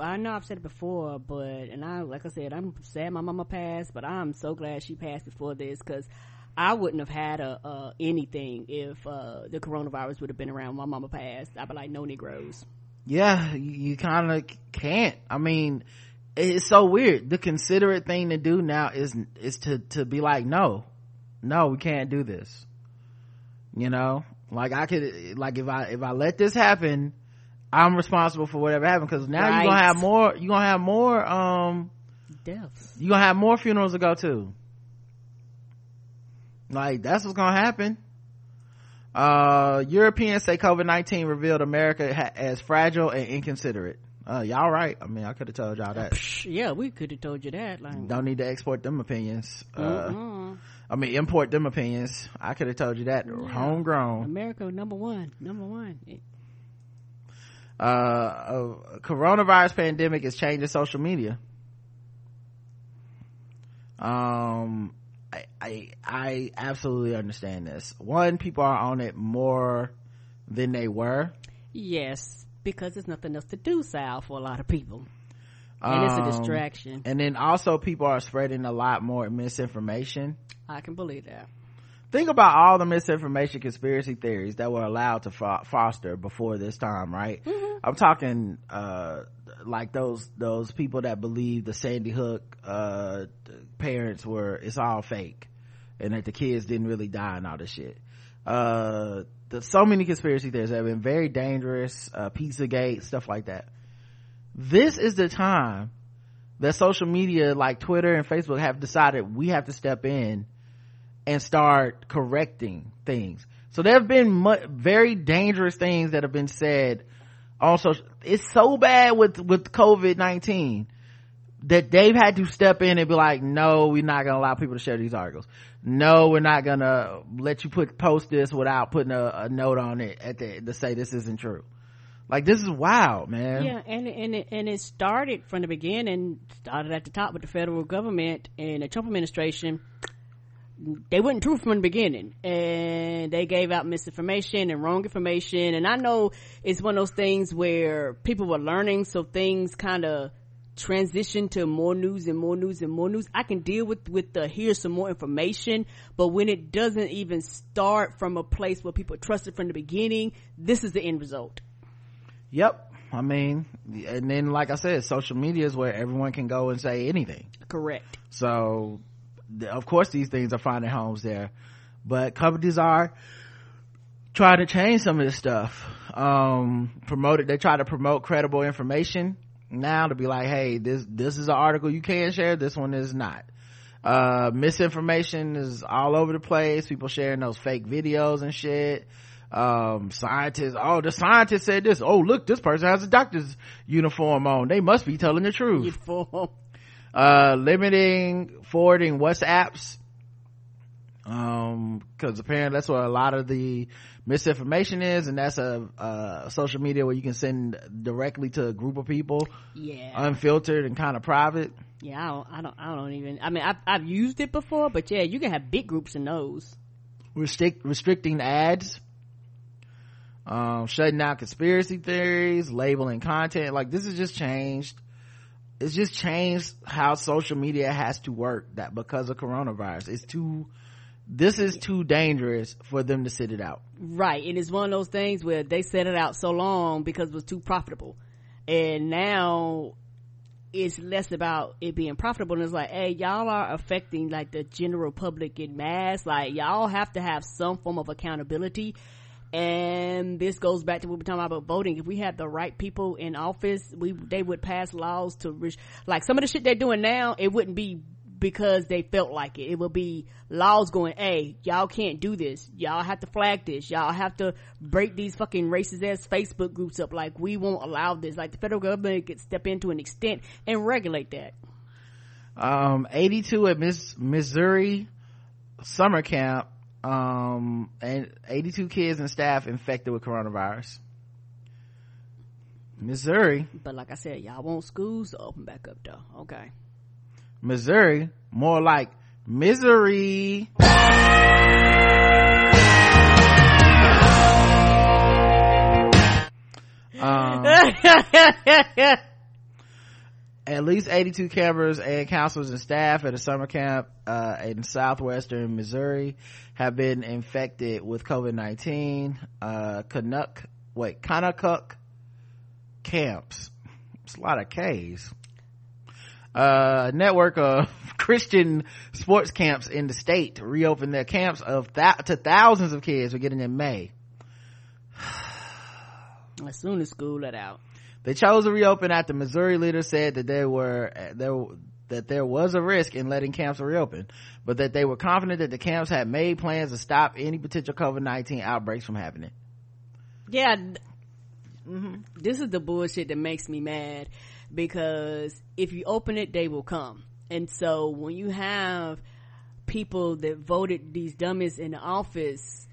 I know I've said it before, but and I, like I said, I'm sad my mama passed, but I'm so glad she passed before this because I wouldn't have had a uh, anything if uh, the coronavirus would have been around. when My mama passed. I'd be like, no Negroes. yeah you kind of can't i mean it's so weird the considerate thing to do now is is to to be like no no we can't do this you know like i could like if i if i let this happen i'm responsible for whatever happened because now you're gonna have more you're gonna have more um Deaths. you're gonna have more funerals to go to. Like that's what's gonna happen. Uh europeans say covid-19 revealed america ha- as fragile and inconsiderate. Uh y'all right. I mean i could have told y'all that. Yeah, we could have told you that. Like, don't need to export them opinions. Uh i mean import them opinions. I could have told you that. Homegrown. America number one, number one. Uh, uh coronavirus pandemic is changing social media. Um I, I i absolutely understand this. One people are on it more than they were. Yes, because there's nothing else to do, Sal, for a lot of people, and it's a Um, distraction. and then also people are spreading a lot more misinformation. I can believe that. Think about all the misinformation conspiracy theories that were allowed to fo- foster before this time right? I'm talking uh like those those people that believe the sandy hook uh parents were it's all fake and that the kids didn't really die and all this shit. Uh so many conspiracy theories have been very dangerous uh pizzagate stuff like that. This is the time that social media like twitter and facebook have decided we have to step in and start correcting things. So there have been mu- very dangerous things that have been said Also. It's so bad with, with COVID-19 that they've had to step in and be like, no, we're not going to allow people to share these articles. No, we're not going to let you put, post this without putting a, a note on it at the, to say this isn't true. Like this is wild, man. Yeah, and and and it started from the beginning. Started at the top with the federal government and the Trump administration. They weren't true from the beginning, and they gave out misinformation and wrong information. And I know it's one of those things where people were learning, so things kind of transition to more news and more news and more news. I can deal with with the here's some more information, but when it doesn't even start from a place where people trusted from the beginning, this is the end result. Yep. I mean, and then like I said, social media is where everyone can go and say anything. Correct. So, of course, these things are finding homes there, but companies are trying to change some of this stuff. Um, promote it. They try to promote credible information now to be like, hey, this this is an article you can share. This one is not. Uh, misinformation is all over the place. People sharing those fake videos and shit. Um, scientists, oh, the scientist said this. Oh, look, this person has a doctor's uniform on. They must be telling the truth. Uh limiting forwarding whatsapps um because apparently that's where a lot of the misinformation is and that's a uh social media where you can send directly to a group of people. Yeah. unfiltered and kind of private. Yeah, I don't, I don't, I don't even, I mean, I've, I've used it before, but yeah, you can have big groups in those. restrict restricting ads. Um shutting out conspiracy theories labeling content. Like this has just changed it's just changed how social media has to work that because of coronavirus it's too this is too dangerous for them to sit it out Right. And it's one of those things where they set it out so long because it was too profitable. And now it's less about it being profitable and it's like, hey, y'all are affecting like the general public in mass. Like y'all have to have some form of accountability. And this goes back to what we're talking about voting. If we had the right people in office, we they would pass laws to res- like some of the shit they're doing now. It wouldn't be because they felt like it. It would be laws going, hey, y'all can't do this. Y'all have to flag this. Y'all have to break these fucking racist ass Facebook groups up. Like we won't allow this. Like the federal government could step in to an extent and regulate that. um 82 at miss missouri summer camp um and 82 kids and staff infected with coronavirus missouri But like I said, y'all want schools to open back up though. Okay. missouri more like misery um, at least 82 campers and counselors and staff at a summer camp uh, in southwestern missouri have been infected with covid-19 uh canuck wait Kanakuk camps. It's a lot of K's. Uh, network of Christian sports camps in the state reopened their camps of th- to thousands of kids beginning in May. As soon as school let out. They chose to reopen after Missouri leaders said that there were there that there was a risk in letting camps reopen, but that they were confident that the camps had made plans to stop any potential COVID-19 outbreaks from happening. Yeah. Mm-hmm. This is the bullshit that makes me mad because if you open it, they will come. And so when you have people that voted these dummies in the office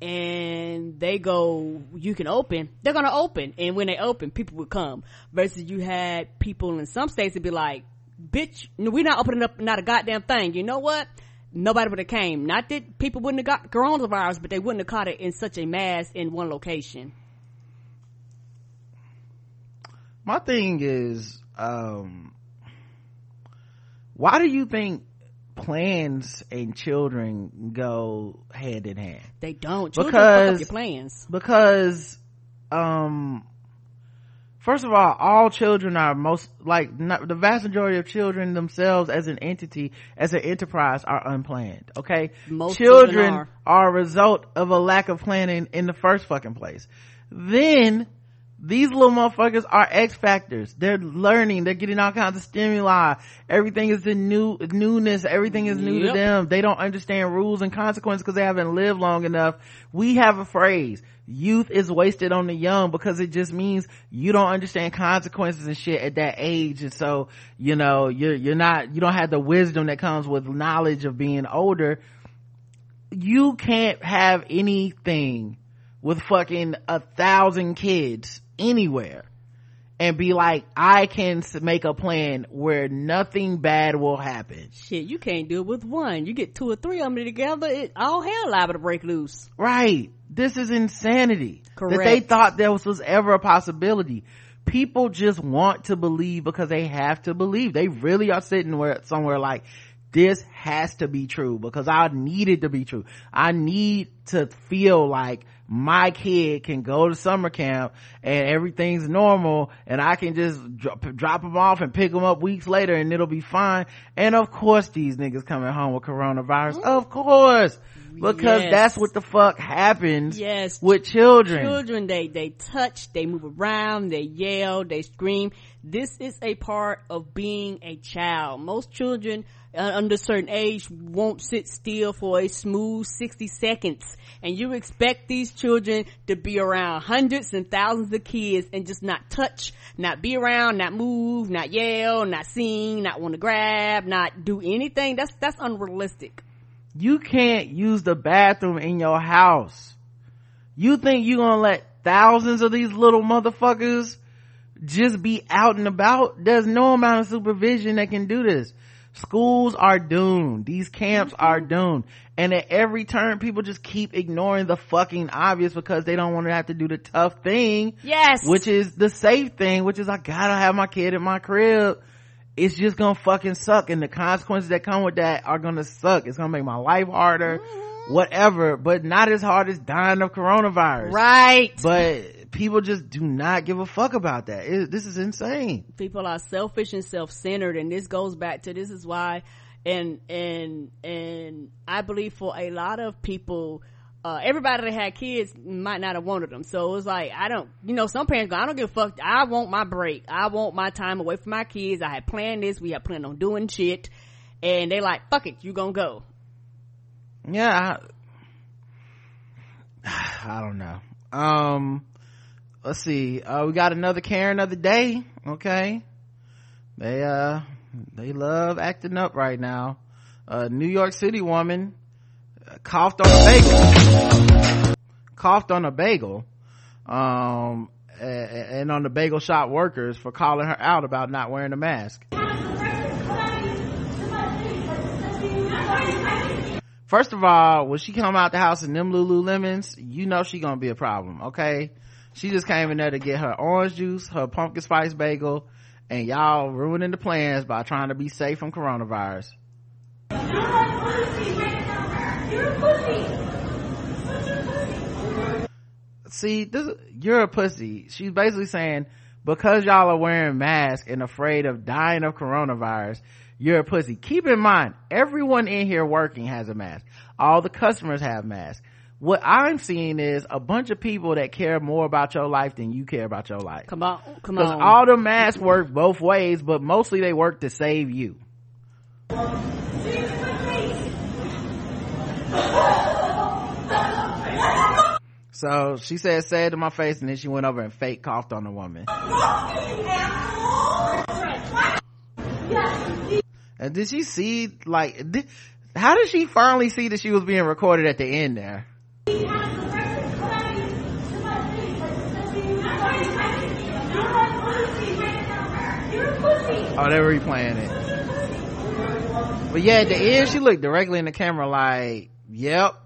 and they go, you can open, they're gonna open. And when they open, people will come. Versus you had people in some states that be like, bitch, we're not opening up not a goddamn thing. You know what? Nobody would have came. Not that people wouldn't have got coronavirus, but they wouldn't have caught it in such a mass in one location. My thing is, um, why do you think plans and children go hand in hand? They don't. Children because fuck up your plans. Because, um, first of all, all children are most like not, the vast majority of children themselves as an entity, as an enterprise, are unplanned. Okay, Most children children are. are a result of a lack of planning in the first fucking place. Then these little motherfuckers are X factors. They're learning. They're getting all kinds of stimuli. Everything is the new newness. Everything is new to them. They don't understand rules and consequences because they haven't lived long enough. We have a phrase. Youth is wasted on the young because it just means you don't understand consequences and shit at that age. And so, you know, you're, you're not, you don't have the wisdom that comes with knowledge of being older. You can't have anything with fucking a thousand kids anywhere and be like, I can make a plan where nothing bad will happen. Shit, you can't do it with one. You get two or three of them together, it, all hell liable to break loose. Right. This is insanity. That Correct. they thought there was, was ever a possibility. People just want to believe because they have to believe. They really are sitting where somewhere like, this has to be true because I need it to be true. I need to feel like my kid can go to summer camp and everything's normal and I can just drop, drop them off and pick them up weeks later and it'll be fine. And of course these niggas coming home with coronavirus. Of course. Because Yes. that's what the fuck happens Yes. with children. Children, they, they touch, they move around, they yell, they scream. This is a part of being a child. Most children Uh, under a certain age won't sit still for a smooth 60 seconds. And you expect these children to be around hundreds and thousands of kids and just not touch, not be around, not move, not yell, not sing, not want to grab, not do anything. That's, that's unrealistic. you can't use the bathroom in your house. You think you gonna let thousands of these little motherfuckers just be out and about? There's no amount of supervision that can do this. Schools are doomed. These camps are mm-hmm. doomed. And at every turn, people just keep ignoring the fucking obvious because they don't want to have to do the tough thing. Yes. Which is the safe thing, which is I gotta have my kid in my crib. It's just gonna fucking suck and the consequences that come with that are gonna suck. It's gonna make my life harder, mm-hmm. whatever, but not as hard as dying of coronavirus. Right. But people just do not give a fuck about that. It, this is insane. people are selfish and self-centered and this goes back to this is why and and and i believe for a lot of people uh, everybody that had kids might not have wanted them. So it was like, I don't, you know, some parents go, I don't give a fuck. I want my break. I want my time away from my kids. I had planned this. We had planned on doing shit. And they like, fuck it, you gonna go. Yeah. I, I don't know. Um, let's see. Uh, we got another Karen of the day. Okay. They, uh, they love acting up right now. A New York City woman uh, coughed on a bagel. coughed on a bagel. Um, and on the bagel shop workers for calling her out about not wearing a mask. First of all, when she come out the house in them Lululemons, you know she gonna be a problem, okay? She just came in there to get her orange juice, her pumpkin spice bagel, and y'all ruining the plans by trying to be safe from coronavirus. see this you're a pussy. She's basically saying because y'all are wearing masks and afraid of dying of coronavirus you're a pussy. Keep in mind everyone in here working has a mask. All the customers have masks what i'm seeing is a bunch of people that care more about your life than you care about your life. Come on, come on. because all the masks work both ways but mostly they work to save you. So she said say it to my face and then she went over and fake coughed on the woman. And did she see like did, how did she finally see that she was being recorded at the end there oh they were replaying it. But yeah at the end she looked directly in the camera like yep.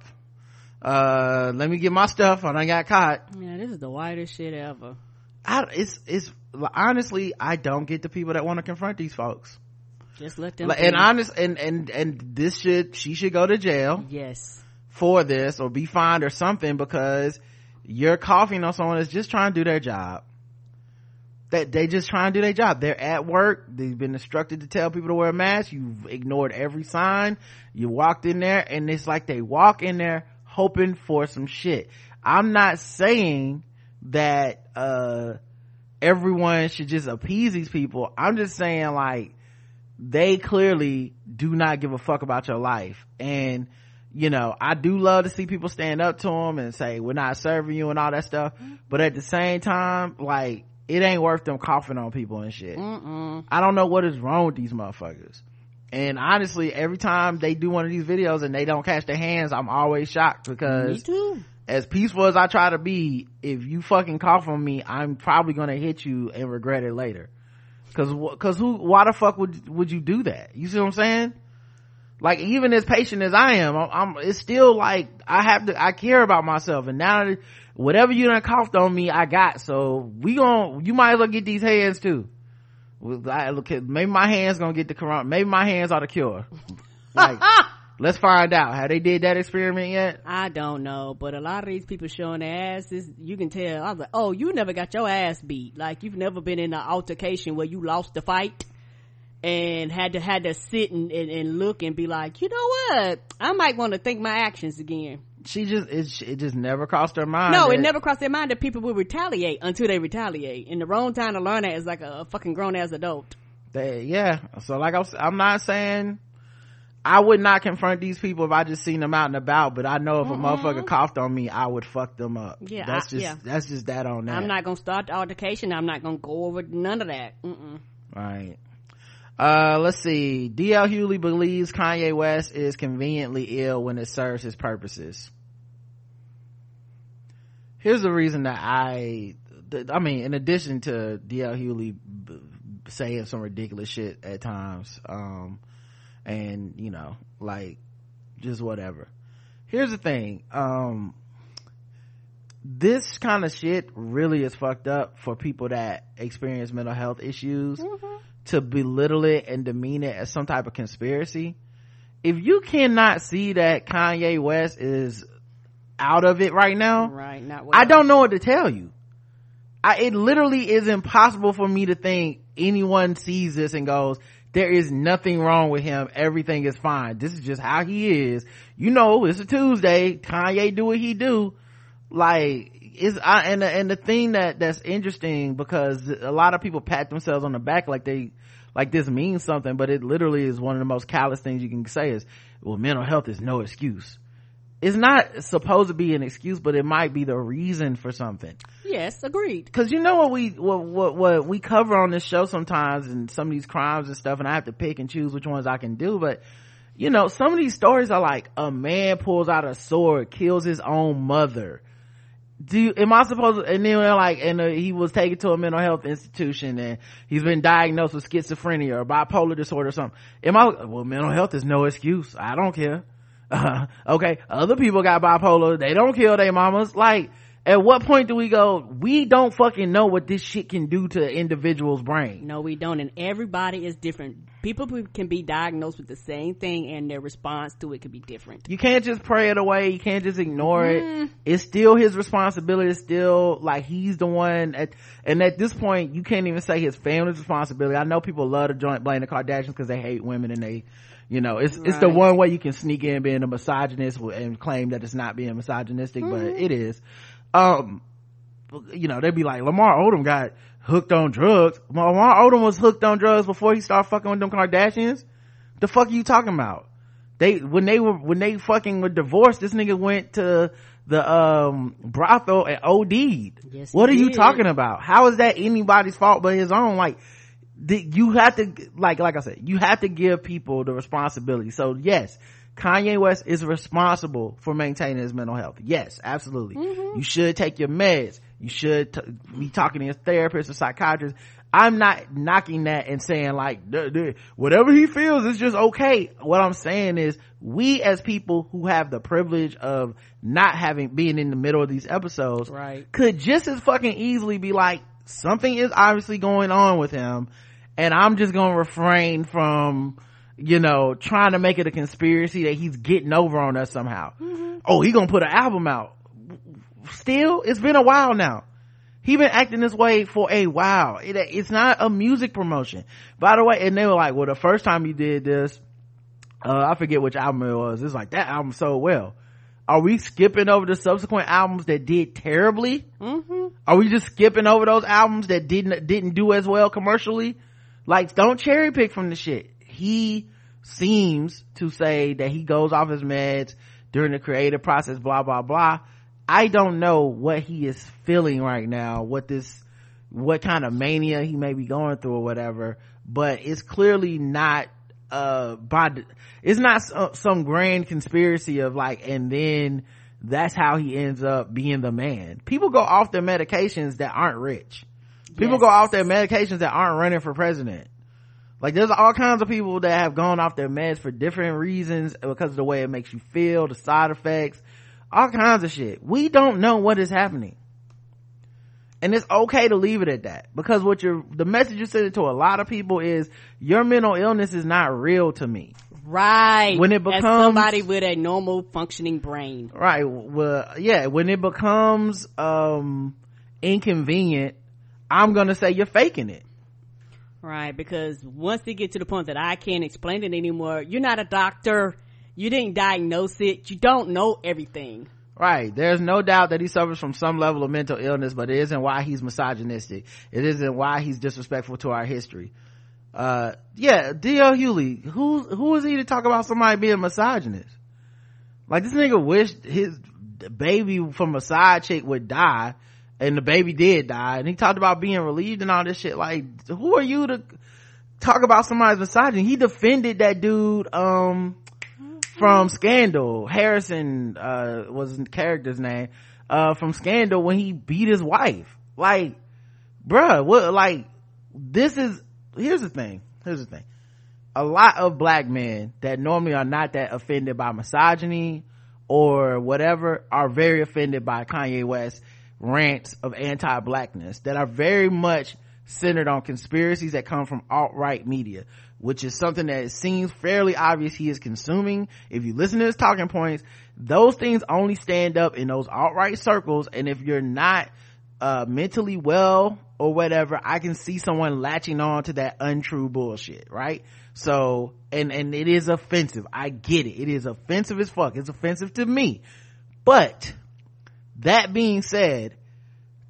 Uh let me get my stuff. And i got caught. Yeah, this is the whitest shit ever. I, it's it's honestly i don't get the people that want to confront these folks. Just let them. Like, and honest and and and this should she should go to jail. Yes, for this or be fined or something because you're coughing on someone that's just trying to do their job. That they just trying to do their job. They're at work. They've been instructed to tell people to wear a mask. You've ignored every sign. You walked in there and it's like they walk in there hoping for some shit. I'm not saying that uh everyone should just appease these people. I'm just saying like they clearly do not give a fuck about your life. And you know i do love to see people stand up to them and say we're not serving you and all that stuff mm-hmm. but at the same time like it ain't worth them coughing on people and shit Mm-mm. i don't know what is wrong with these motherfuckers and honestly every time they do one of these videos and they don't catch their hands i'm always shocked me because too. as peaceful as I try to be, if you fucking cough on me, I'm probably gonna hit you and regret it later. Cause, cause who, why the fuck would, would you do that? You see what I'm saying? Like even as patient as I am, I'm, I'm it's still like, I have to, I care about myself and now whatever you done coughed on me, I got. So we gon' you might as well get these hands too. I- Look, at- maybe my hands gonna get the corona, maybe my hands are the cure. Like, let's find out. Have they did that experiment yet? I don't know, but a lot of these people showing their asses, you can tell. I was like, oh, you never got your ass beat. Like you've never been in an altercation where you lost the fight and had to had to sit and, and, and look and be like, you know what? I might want to think my actions again. she just it, it just never crossed her mind No, that- it never crossed their mind that people would retaliate until they retaliate. And the wrong time to learn that is like a fucking grown ass adult. they, yeah so like I was, i'm not saying i would not confront these people if i just seen them out and about but i know if a mm-hmm. motherfucker coughed on me i would fuck them up Yeah, that's I- just yeah. that's just that on that I'm not gonna start the altercation. I'm not gonna go over none of that. Mm-mm. right uh let's see. Dl Hughley believes kanye west is conveniently ill when it serves his purposes. Here's the reason that i i mean in addition to dl Hughley saying some ridiculous shit at times um and you know like just whatever. Here's the thing um this kind of shit really is fucked up for people that experience mental health issues to belittle it and demean it as some type of conspiracy if you cannot see that kanye west is out of it right now Right? Not what I don't know what to tell you. I, it literally is impossible for me to think anyone sees this and goes, there is nothing wrong with him. Everything is fine. This is just how he is. You know, it's a Tuesday. Kanye do what he do. Like, is I, and the, and the thing that, that's interesting because a lot of people pat themselves on the back like they, like this means something, but it literally is one of the most callous things you can say is, well, mental health is no excuse. It's not supposed to be an excuse but it might be the reason for something. Yes, agreed. because you know what we what, what what we cover on this show sometimes and some of these crimes and stuff and i have to pick and choose which ones i can do but you know some of these stories are like a man pulls out a sword kills his own mother do you, am I supposed to, and then like, and uh, he was taken to a mental health institution and he's been diagnosed with schizophrenia or bipolar disorder or something. Am I, well, mental health is no excuse. I don't care. Uh, okay. Other people got bipolar. They don't kill their mamas. Like, at what point do we go we don't fucking know what this shit can do to an individual's brain No, we don't. And everybody is different. People can be diagnosed with the same thing and their response to it could be different. you can't just pray it away you can't just ignore Mm. it it's still his responsibility it's still like he's the one at and at this point you can't even say his family's responsibility i know people love to joint blame the kardashians because they hate women and they you know it's it's the one way you can sneak in being a misogynist and claim that it's not being misogynistic but Mm-hmm. it is um you know, they'd be like, Lamar Odom got hooked on drugs. Lamar Odom was hooked on drugs before he started fucking with them Kardashians. The fuck are you talking about? They, when they were, when they fucking were divorced, this nigga went to the, um, brothel and OD'd. Yes, what are he you talking about? How is that anybody's fault but his own? Like, the, you have to, like, like I said, you have to give people the responsibility. So yes, Kanye West is responsible for maintaining his mental health. Yes, absolutely. Mm-hmm. You should take your meds. You should t- be talking to your therapist or psychiatrist. I'm not knocking that and saying like, "Duh, duh, whatever he feels is just okay. What I'm saying is we as people who have the privilege of not having, being in the middle of these episodes, Right. could just as fucking easily be like, something is obviously going on with him and I'm just gonna refrain from, you know, trying to make it a conspiracy that he's getting over on us somehow. Oh, he gonna put an album out. Still, it's been a while now. He been acting this way for a while. It, it's not a music promotion. By the way, and they were like, well, the first time you did this, uh, I forget which album it was. It's like that album sold well. Are we skipping over the subsequent albums that did terribly? Mm-hmm. Are we just skipping over those albums that didn't didn't do as well commercially? Like, don't cherry pick from the shit. He seems to say that he goes off his meds during the creative process, blah blah blah. I don't know what he is feeling right now, what this, what kind of mania he may be going through or whatever. But it's clearly not uh by it's not so- some grand conspiracy of like and then that's how he ends up being the man people go off their medications that aren't rich people Yes. go off their medications that aren't running for president like there's all kinds of people that have gone off their meds for different reasons because of the way it makes you feel the side effects all kinds of shit. We don't know what is happening. And it's okay to leave it at that because what you're the message you're sending to a lot of people is your mental illness is not real to me. Right. When it As becomes- somebody with a normal functioning brain. right. Well yeah when it becomes um inconvenient i'm gonna say you're faking it Right. Because once they get to the point that I can't explain it anymore, you're not a doctor. You didn't diagnose it. You don't know everything. Right. There's no doubt that he suffers from some level of mental illness, but it isn't why he's misogynistic. It isn't why he's disrespectful to our history. Uh, yeah, D.L. Hughley, who, who is he to talk about somebody being misogynist? Like this nigga wished his baby from a side chick would die, and the baby did die, and he talked about being relieved and all this shit. Like, who are you to talk about somebody's misogyny? He defended that dude, um, from Scandal. Harrison, uh, was the character's name, uh, from Scandal when he beat his wife. Like, bruh, what, like, this is, here's the thing, here's the thing. A lot of black men that normally are not that offended by misogyny or whatever are very offended by Kanye West rants of anti-blackness that are very much centered on conspiracies that come from alt-right media which is something that it seems fairly obvious he is consuming. If you listen to his talking points those things only stand up in those alt-right circles. And if you're not uh mentally well or whatever i can see someone latching on to that untrue bullshit right? So and and it is offensive. I get it. It is offensive as fuck. It's offensive to me. But that being said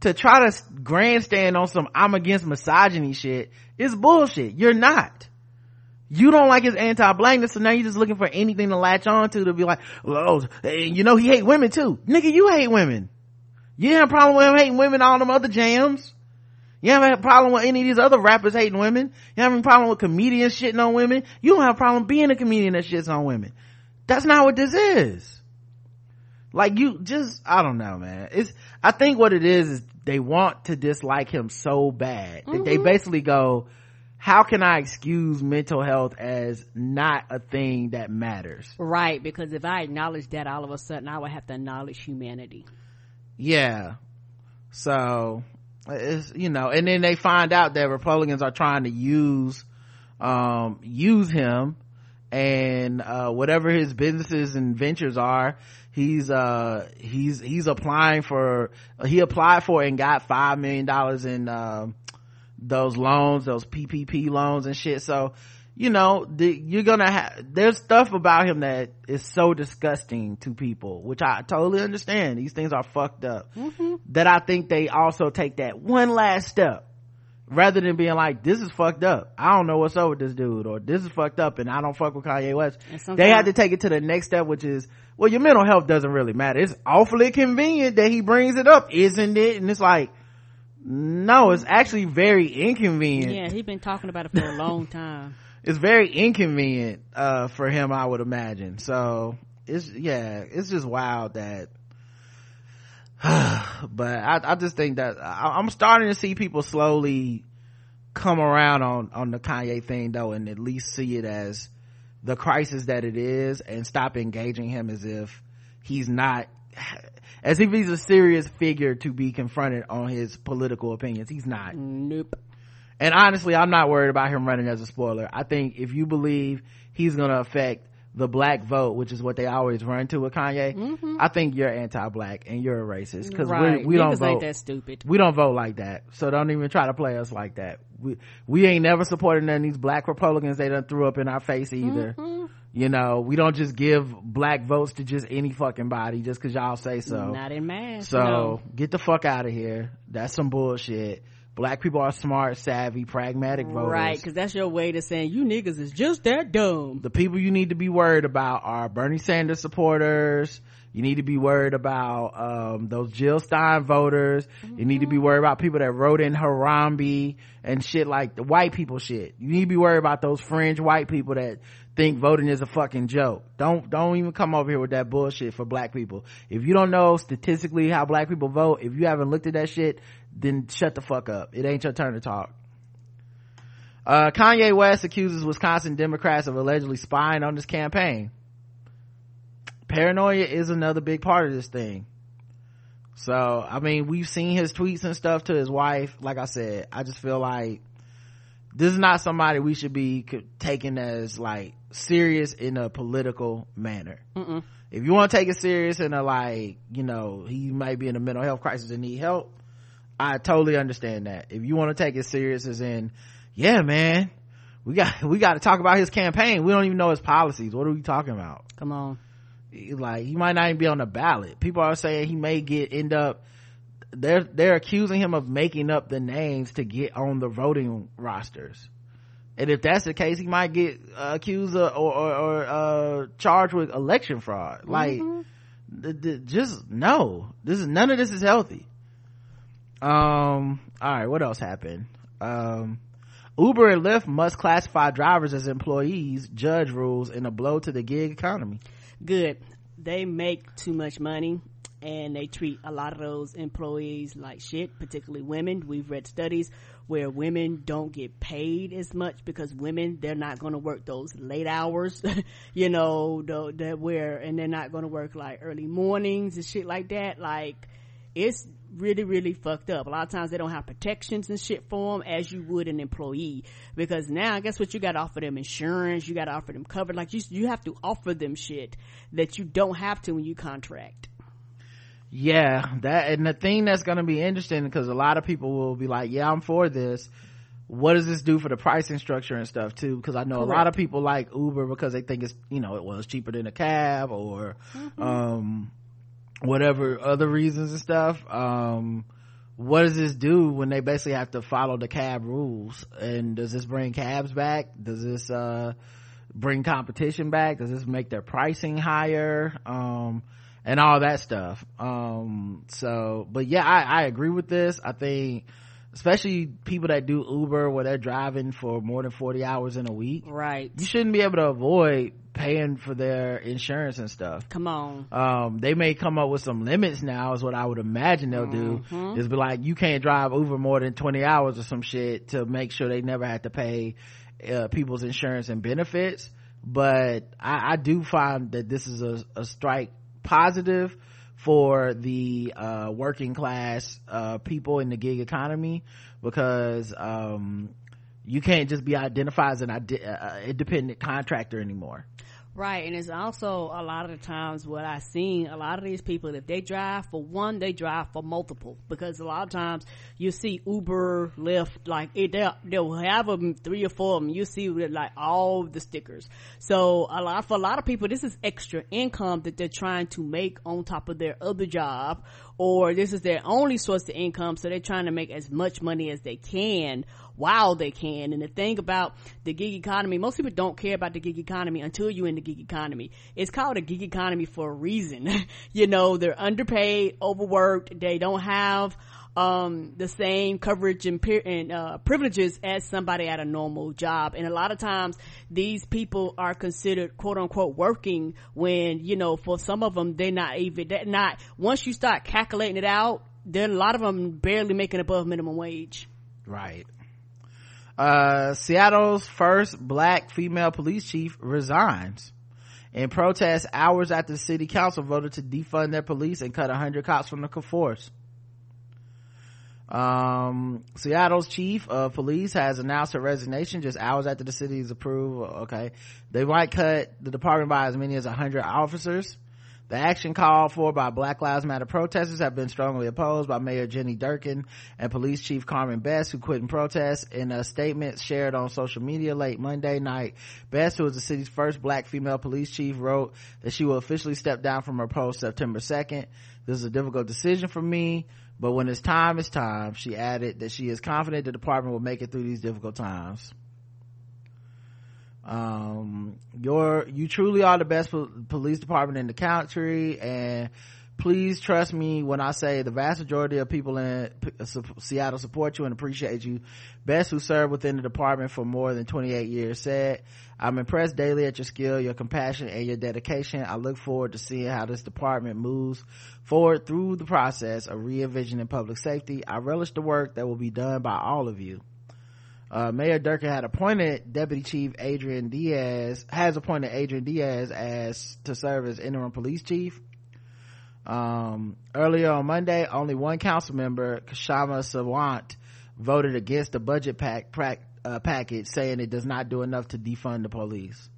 to try to grandstand on some i'm against misogyny shit is bullshit. You're not. You don't like his anti-blackness so now you're just looking for anything to latch on to to be like well you know he hate women too. Nigga you hate women. You have a problem with him hating women all them other jams. You have a problem with any of these other rappers hating women. You have a problem with comedians shitting on women. You don't have a problem being a comedian that shits on women. That's not what this is like you just i don't know man it's i think what it is is they want to dislike him so bad that they basically go how can i excuse mental health as not a thing that matters Right. Because if I acknowledge that all of a sudden I would have to acknowledge humanity. yeah So it's you know, and then they find out that Republicans are trying to use um use him and uh whatever his businesses and ventures are he's uh he's he's applying for he applied for and got five million dollars in um those loans those ppp loans and shit. So you know the, you're gonna have there's stuff about him that is so disgusting to people which i totally understand. These things are fucked up. Mm-hmm. that i think they also take that one last step rather than being like this is fucked up. I don't know what's up with this dude or this is fucked up and i don't fuck with kanye west. They had to take it to the next step which is well your mental health doesn't really matter. It's awfully convenient that he brings it up isn't it? And it's like no it's actually very inconvenient. Yeah, he's been talking about it for a long time. it's very inconvenient uh for him i would imagine. So it's yeah it's just wild that but i i just think that I, i'm starting to see people slowly come around on on the kanye thing though and at least see it as the crisis that it is and stop engaging him as if he's not as if he's a serious figure to be confronted on his political opinions he's not Nope. and honestly, I'm not worried about him running as a spoiler. I think if you believe he's gonna affect the black vote, which is what they always run to with Kanye, I think you're anti-black and you're a racist because Mm-hmm. Right. we, we don't vote. that stupid. We don't vote like that. So don't even try to play us like that. We, we ain't never supported none of these black Republicans they done threw up in our face either. Mm-hmm. You know, we don't just give black votes to just any fucking body just cause y'all say so. Not in mass. So no. get the fuck out of here. That's some bullshit. Black people are smart, savvy, pragmatic voters. Right, because that's your way to saying you niggas is just that dumb. The people you need to be worried about are Bernie Sanders supporters. You need to be worried about um, those Jill Stein voters. You need to be worried about people that wrote in Harambe and shit like the white people shit. You need to be worried about those fringe white people that think voting is a fucking joke. Don't don't even come over here with that bullshit for black people. If you don't know statistically how black people vote, if you haven't looked at that shit, then shut the fuck up. It ain't your turn to talk. Uh, Kanye West accuses Wisconsin Democrats of allegedly spying on his campaign. Paranoia is another big part of this thing. So, I mean, we've seen his tweets and stuff to his wife. Like I said, I just feel like this is not somebody we should be taking as like serious in a political manner. Mm-mm. If you want to take it serious in a like, you know, he might be in a mental health crisis and need help, I totally understand that. If you want to take it serious as in, yeah, man, we got, we got to talk about his campaign. We don't even know his policies. What are we talking about? Come on. like he might not even be on the ballot people are saying he may get end up they're they're accusing him of making up the names to get on the voting rosters and if that's the case he might get uh, accused of, or or, or uh, charged with election fraud like th- th- just no this is none of this is healthy um all right what else happened um uber and lyft must classify drivers as employees judge rules in a blow to the gig economy Good. They make too much money and they treat a lot of those employees like shit, particularly women. We've read studies where women don't get paid as much because women, they're not going to work those late hours, you know, that where, and they're not going to work like early mornings and shit like that. Like, it's really, really fucked up. A lot of times they don't have protections and shit for them as you would an employee. Because now, I guess what? You gotta offer them insurance, you gotta offer them cover. Like, you, you have to offer them shit that you don't have to when you contract. yeah that and the thing that's going to be interesting because a lot of people will be like yeah i'm for this what does this do for the pricing structure and stuff too because i know a lot of people like uber because they think it's you know it was cheaper than a cab or um whatever other reasons and stuff um what does this do when they basically have to follow the cab rules? And does this bring cabs back? Does this uh bring competition back? Does this make their pricing higher? Um and all that stuff. Um so but yeah i i agree with this. I think especially people that do uber where they're driving for more than 40 hours in a week. Right. you shouldn't be able to avoid paying for their insurance and stuff. Come on. um they may come up with some limits now is what i would imagine they'll do. Is be like you can't drive uber more than 20 hours or some shit to make sure they never have to pay uh, people's insurance and benefits. But I, I do find that this is a, a strike positive for the uh, working class uh, people in the gig economy because um, you can't just be identified as an ide- uh, independent contractor anymore Right, and it's also a lot of the times what I've seen, a lot of these people, if they drive for one, they drive for multiple. Because a lot of times you see Uber, Lyft, like it, they'll, they'll have them, three or four of them, you see like all the stickers. So a lot, for a lot of people, this is extra income that they're trying to make on top of their other job, or this is their only source of income, so they're trying to make as much money as they can while they can. And the thing about the gig economy, most people don't care about the gig economy until you're in the gig economy. It's called a gig economy for a reason. you know, they're underpaid, overworked, they don't have um, the same coverage and, and uh, privileges as somebody at a normal job. And a lot of times these people are considered quote unquote working when, you know, for some of them, they're not even, they're not, once you start calculating it out, then a lot of them barely making above minimum wage. Right. Uh, Seattle's first black female police chief resigns in protest hours after the city council voted to defund their police and cut 100 cops from the force. Um, Seattle's chief of police has announced her resignation just hours after the city's approval. Okay. They might cut the department by as many as 100 officers. The action called for by Black Lives Matter protesters have been strongly opposed by Mayor Jenny Durkan and Police Chief Carmen Best, who quit in protest. In a statement shared on social media late Monday night, Best, who is the city's first black female police chief, wrote that she will officially step down from her post September 2nd. This is a difficult decision for me, but when it's time, it's time. She added that she is confident the department will make it through these difficult times um you're you truly are the best po- police department in the country and please trust me when i say the vast majority of people in seattle support you and appreciate you. Best who served within the department for more than 28 years. Said i'm impressed daily at your skill your compassion and your dedication. I look forward to seeing how this department moves forward through the process of re-envisioning public safety. I relish the work that will be done by all of you uh, Mayor Durkan had appointed Deputy Chief Adrian Diaz, has appointed Adrian Diaz as to serve as interim police chief. Um, earlier on Monday, only one council member, Kshama Sawant, voted against the budget pack, pack uh, package, saying it does not do enough to defund the police.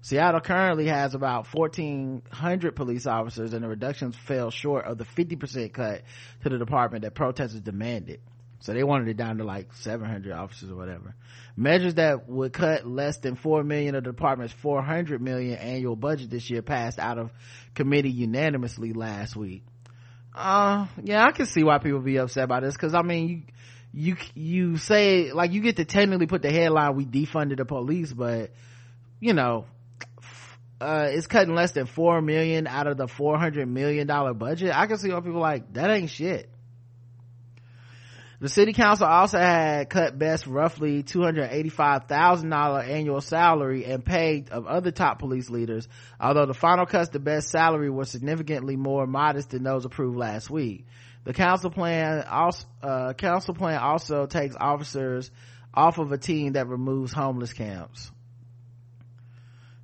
Seattle currently has about 1,400 police officers, and the reductions fell short of the 50% cut to the department that protesters demanded. So they wanted it down to like 700 officers or whatever. Measures that would cut less than 4 million of the department's 400 million annual budget this year passed out of committee unanimously last week. Uh, yeah, I can see why people be upset about this. Cause I mean, you, you, you say, like, you get to technically put the headline, we defunded the police, but, you know, uh, it's cutting less than 4 million out of the 400 million dollar budget. I can see why people like, that ain't shit the city council also had cut Best roughly $285,000 annual salary and pay of other top police leaders, although the final cuts to Best's salary were significantly more modest than those approved last week. The council plan also, uh, council plan also takes officers off of a team that removes homeless camps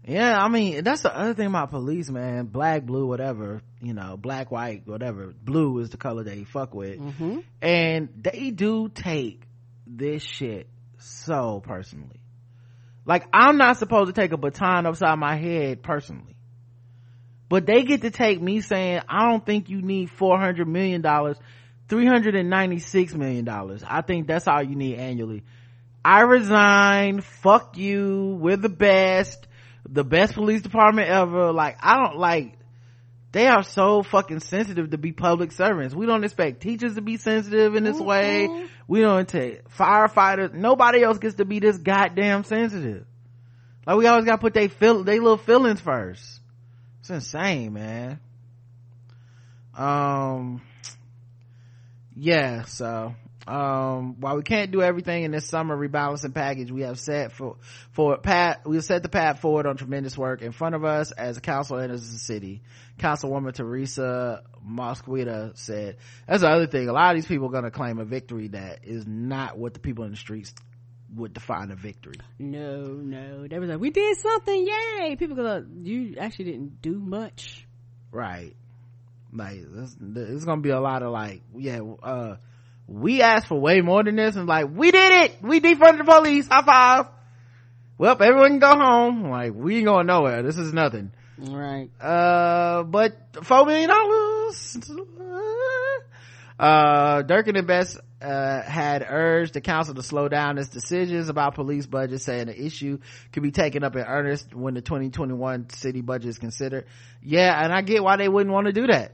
yeah i mean that's the other thing about police man. Black blue whatever you know black white whatever. Blue is the color they fuck with. Mm-hmm. and they do take this shit so personally. Like i'm not supposed to take a baton upside my head personally. But they get to take me saying i don't think you need 400 million dollars 396 million dollars. I think that's all you need annually. I resign. Fuck you. We're the best the best police department ever. Like, I don't like, they are so fucking sensitive to be public servants. We don't expect teachers to be sensitive in this mm-hmm. way. We don't take firefighters. Nobody else gets to be this goddamn sensitive. Like we always gotta put they feel, they little feelings first. It's insane, man. Um, yeah, so um while we can't do everything in this summer rebalancing package we have set for for pat we have set the path forward on tremendous work in front of us as a council and as a city. Councilwoman Teresa Mosqueda said that's the other thing. A lot of these people are going to claim a victory that is not what the people in the streets would define a victory. No no. They was like we did something. Yay. People go you actually didn't do much. Right. Like it's gonna be a lot of like yeah uh we asked for way more than this and like we did it! We defunded the police! High five! Well everyone can go home. Like we ain't going nowhere. This is nothing. Right. uh but four million dollars. Uh Durkan and best uh, had urged the council to slow down its decisions about police budgets, saying the issue could be taken up in earnest when the 2021 city budget is considered. Yeah, and I get why they wouldn't want to do that.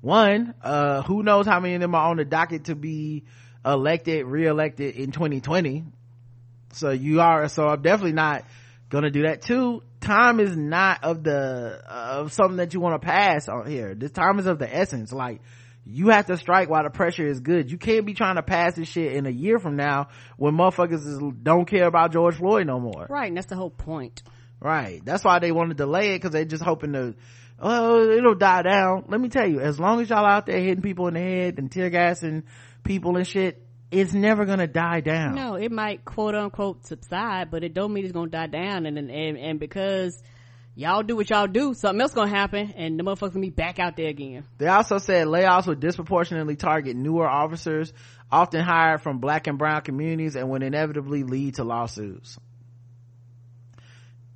One, uh, who knows how many of them are on the docket to be elected, re-elected in 2020. So you are, so I'm definitely not gonna do that. Two, time is not of the, of something that you want to pass on here. This time is of the essence. Like, you have to strike while the pressure is good. You can't be trying to pass this shit in a year from now when motherfuckers is, don't care about George Floyd no more. Right, and that's the whole point. Right. That's why they want to delay it because they're just hoping to, oh, it'll die down. Let me tell you, as long as y'all out there hitting people in the head and tear gassing people and shit, it's never gonna die down. No, it might quote unquote subside, but it don't mean it's gonna die down. And and and because y'all do what y'all do, something else gonna happen, and the motherfuckers gonna be back out there again. They also said layoffs would disproportionately target newer officers, often hired from black and brown communities, and would inevitably lead to lawsuits.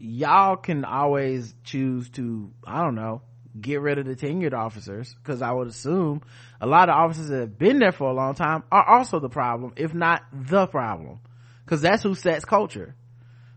Y'all can always choose to, I don't know, get rid of the tenured officers, because I would assume a lot of officers that have been there for a long time are also the problem, if not the problem. Because that's who sets culture.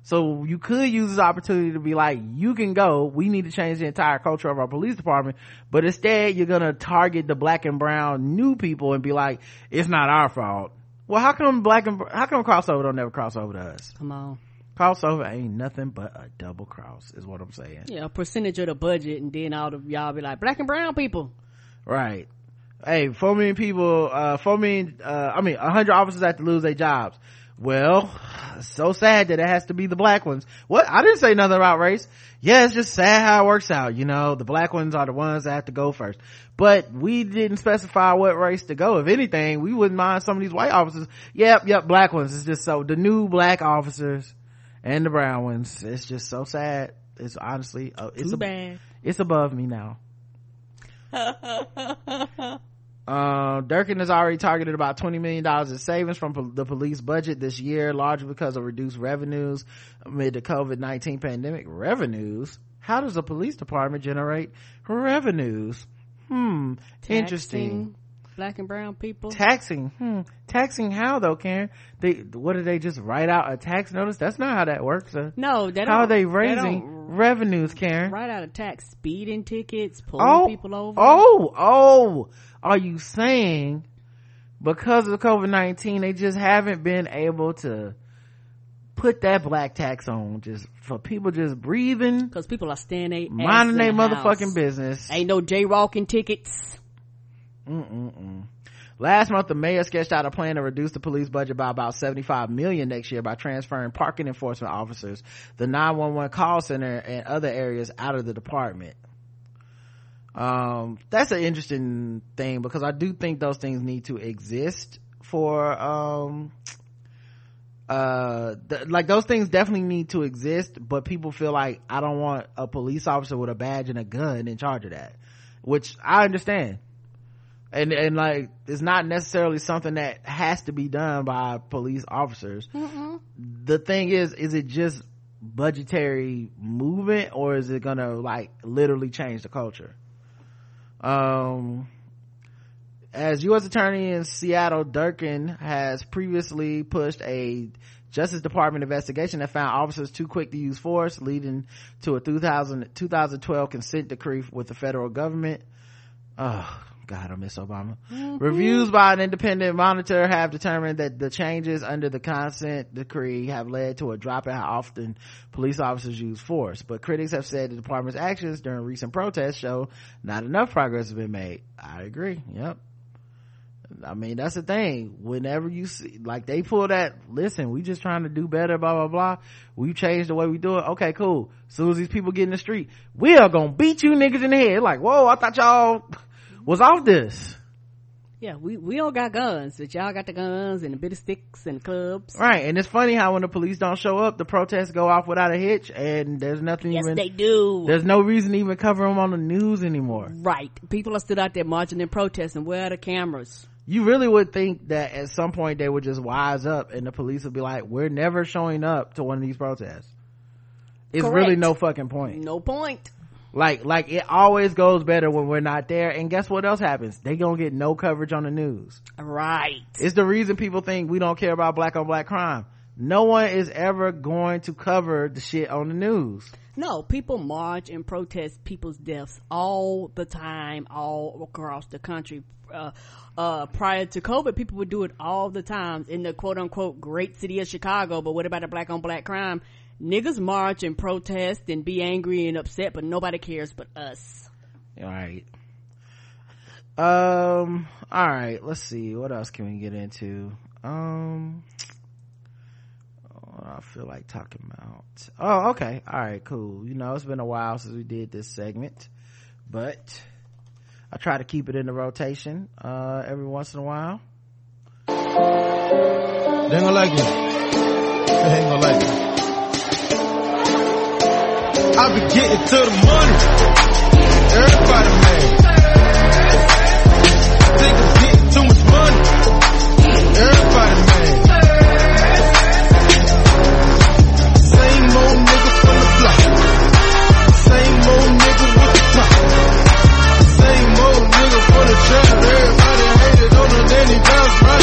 So you could use this opportunity to be like, you can go. We need to change the entire culture of our police department. But instead, you're to target the black and brown new people and be like, it's not our fault. Well, how come black and, how come crossover don't never cross over to us? Come on. Crossover ain't nothing but a double cross is what I'm saying. Yeah, a percentage of the budget, and then all of y'all be like black and brown people. Right. Hey, four million people, uh, four million, uh, I mean, a hundred officers have to lose their jobs. Well, so sad that it has to be the black ones. What? I didn't say nothing about race. Yeah, it's just sad how it works out. You know, the black ones are the ones that have to go first. But we didn't specify what race to go. If anything, we wouldn't mind some of these white officers. Yep, yep, black ones. It's just so, the new black officers and the brown ones. It's just so sad. It's honestly, uh, it's, Too a, bad. it's above me now. Uh, Durkan has already targeted about $20 million in savings from pol- the police budget this year, largely because of reduced revenues amid the COVID-19 pandemic. Revenues? How does a police department generate revenues? Hmm. Interesting. Black and brown people. Taxing. Hmm. Taxing how though, Karen? They, what do they just write out a tax notice? That's not how that works. Uh, no, they how are they raising revenues, Karen? Write out a tax, speeding tickets, pulling oh, people over. Oh, oh, are you saying because of COVID-19, they just haven't been able to put that black tax on just for people just breathing, because people are staying they minding their motherfucking business. Ain't no jaywalking tickets. Mm-mm-mm. Last month, the mayor sketched out a plan to reduce the police budget by about 75 million next year by transferring parking enforcement officers, the 911 call center, and other areas out of the department. Um, that's an interesting thing because I do think those things need to exist for, um, uh, th- like those things definitely need to exist, but people feel like I don't want a police officer with a badge and a gun in charge of that, which I understand and and like it's not necessarily something that has to be done by police officers. Mm-mm. the thing is is it just budgetary movement or is it gonna like literally change the culture? Um as u.s attorney in seattle Durkan has previously pushed a justice department investigation that found officers too quick to use force leading to a 2000, 2012 consent decree with the federal government God, I miss Obama. Mm-hmm. Reviews by an independent monitor have determined that the changes under the consent decree have led to a drop in how often police officers use force. But critics have said the department's actions during recent protests show not enough progress has been made. I agree. Yep. I mean, that's the thing. Whenever you see, like they pull that, listen, we just trying to do better, blah, blah, blah. We changed the way we do it. Okay, cool. As soon as these people get in the street, we are gonna beat you niggas in the head. Like, whoa, I thought y'all was off this Yeah, we, we all got guns, but y'all got the guns and the bit of sticks and clubs. Right, and it's funny how when the police don't show up, the protests go off without a hitch, and there's nothing Yes, even. they do. There's no reason to even cover them on the news anymore. Right. People are still out there marching and protesting. Where are the cameras? You really would think that at some point they would just wise up, and the police would be like, "We're never showing up to one of these protests." It's Correct. really no fucking point. No point. Like, like it always goes better when we're not there. And guess what else happens? They gonna get no coverage on the news. Right. It's the reason people think we don't care about black on black crime. No one is ever going to cover the shit on the news. No, people march and protest people's deaths all the time, all across the country. Uh, uh, prior to COVID, people would do it all the time in the quote unquote great city of Chicago. But what about the black on black crime? Niggas march and protest and be angry and upset, but nobody cares but us. All right. Um. All right. Let's see. What else can we get into? Um. what I feel like talking about. Oh, okay. All right. Cool. You know, it's been a while since we did this segment, but I try to keep it in the rotation uh, every once in a while. They ain't gonna like it. They ain't gonna like it. I be getting to the money. Everybody mad. Niggas getting too much money. Everybody mad. Same old nigga from the block. Same old nigga with the top. Same old nigga from the trap. Everybody hated on him, then he bounced.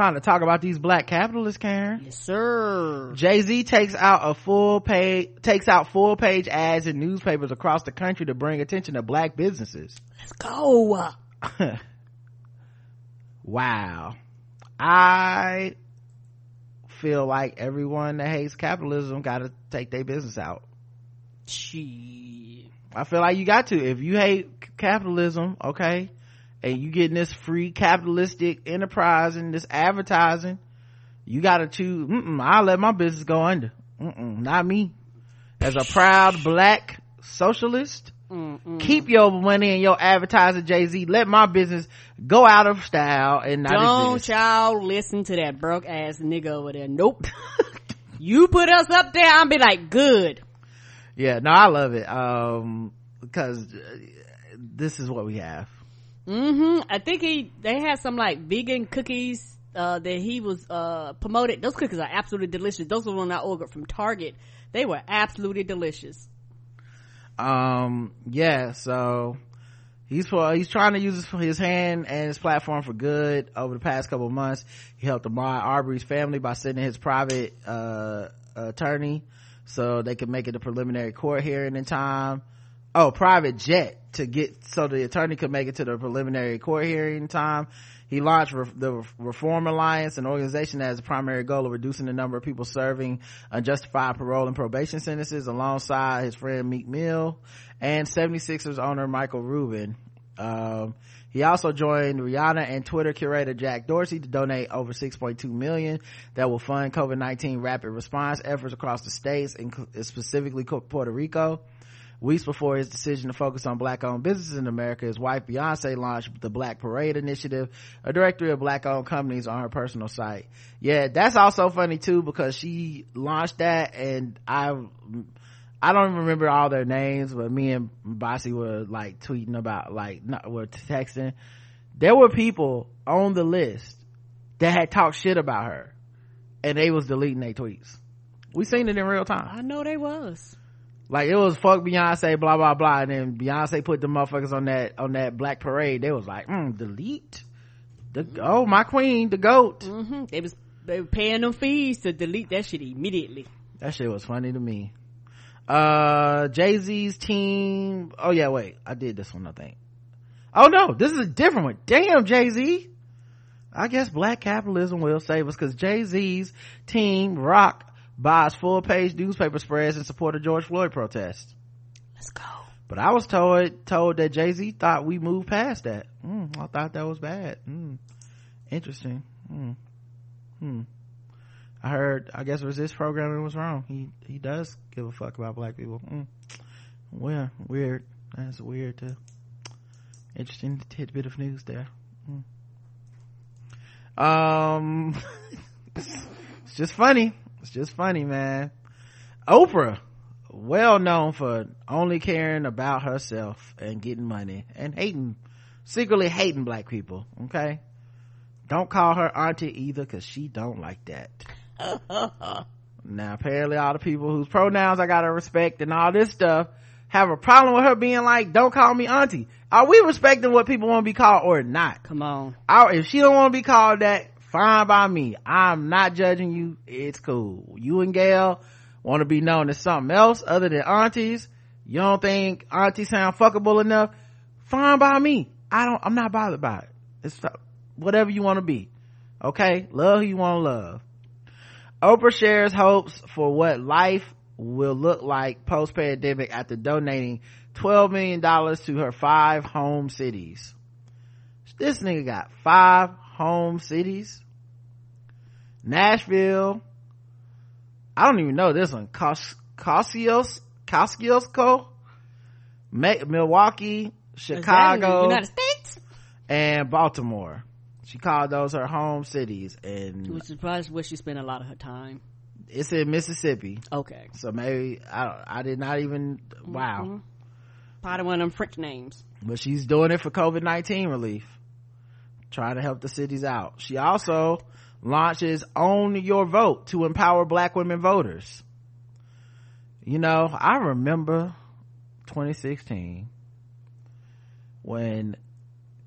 Time to talk about these black capitalists, Karen. Yes, sir. Jay Z takes out a full page takes out full page ads in newspapers across the country to bring attention to black businesses. Let's go. wow. I feel like everyone that hates capitalism got to take their business out. Shit. I feel like you got to. If you hate capitalism, okay, and you getting this free capitalistic enterprise and this advertising, you got to choose. Mm-mm, I'll let my business go under. Mm-mm, not me. As a proud black socialist, keep your money and your advertising, Jay Z. Let my business go out of style and not Don't exist. y'all listen to that broke ass nigga over there. Nope. you put us up there, I'll be like, good. Yeah, no, I love it. Um, because uh, this is what we have. Hmm I think he, they had some like vegan cookies, uh, that he was, uh, promoted. Those cookies are absolutely delicious. Those are the ones I ordered from Target. They were absolutely delicious. um yeah so he's for he's trying to use his, his hand and his platform for good over the past couple months he helped Ahmaud Arbery's family by sending his private uh attorney so they could make it a preliminary court hearing in time oh private jet to get so the attorney could make it to the preliminary court hearing in time he launched Re- the Reform Alliance, an organization that has a primary goal of reducing the number of people serving unjustified parole and probation sentences alongside his friend Meek Mill and 76ers owner Michael Rubin. Um, he also joined Rihanna and Twitter curator Jack Dorsey to donate over 6.2 million that will fund COVID-19 rapid response efforts across the states, inc- specifically Puerto Rico. Weeks before his decision to focus on black owned businesses in America, his wife Beyonce launched the Black Parade Initiative, a directory of black owned companies on her personal site. Yeah, that's also funny too because she launched that and I, I don't remember all their names, but me and Bossy were like tweeting about like, not, were texting. There were people on the list that had talked shit about her and they was deleting their tweets. We seen it in real time. I know they was. Like it was fuck Beyonce, blah blah blah, and then Beyonce put the motherfuckers on that on that black parade. They was like, mm, delete the oh my queen, the goat. hmm They was, they were paying them fees to delete that shit immediately. That shit was funny to me. Uh, Jay Z's team. Oh yeah, wait, I did this one. I think. Oh no, this is a different one. Damn, Jay Z. I guess black capitalism will save us because Jay Z's team Roc buys full page newspaper spreads in support of George Floyd protests. Let's go. But I was told told that Jay Z thought we moved past that. Mm, I thought that was bad. Mm, interesting. Mm, hmm. I heard. I guess resist programming was wrong. He he does give a fuck about black people. Mm. Well, weird. That's weird too. Interesting tidbit of news there. Um, it's just funny. It's just funny, man. Oprah, well known for only caring about herself and getting money and hating, secretly hating black people. Okay. Don't call her auntie either because she don't like that. now, apparently all the people whose pronouns I gotta respect and all this stuff have a problem with her being like, don't call me auntie. Are we respecting what people want to be called or not? Come on. I, if she don't want to be called that, fine by me. I'm not judging you. It's cool. You and Gail want to be known as something else other than aunties. You don't think auntie sound fuckable enough? Fine by me. I don't, I'm not bothered by it. It's whatever you want to be. Okay? Love who you want to love. Oprah shares hopes for what life will look like post pandemic after donating $12 million to her five home cities. This nigga got five home cities. Nashville. I don't even know this one. Cos- Cosios, Kosciusko, Milwaukee, Chicago, United States. and Baltimore. She called those her home cities and Which is probably where she spent a lot of her time. it's in Mississippi. Okay. So maybe I I did not even wow. Mm-hmm. Probably one of them French names. But she's doing it for COVID-19 relief. Trying to help the cities out. She also launches Own Your Vote to empower black women voters. You know, I remember 2016 when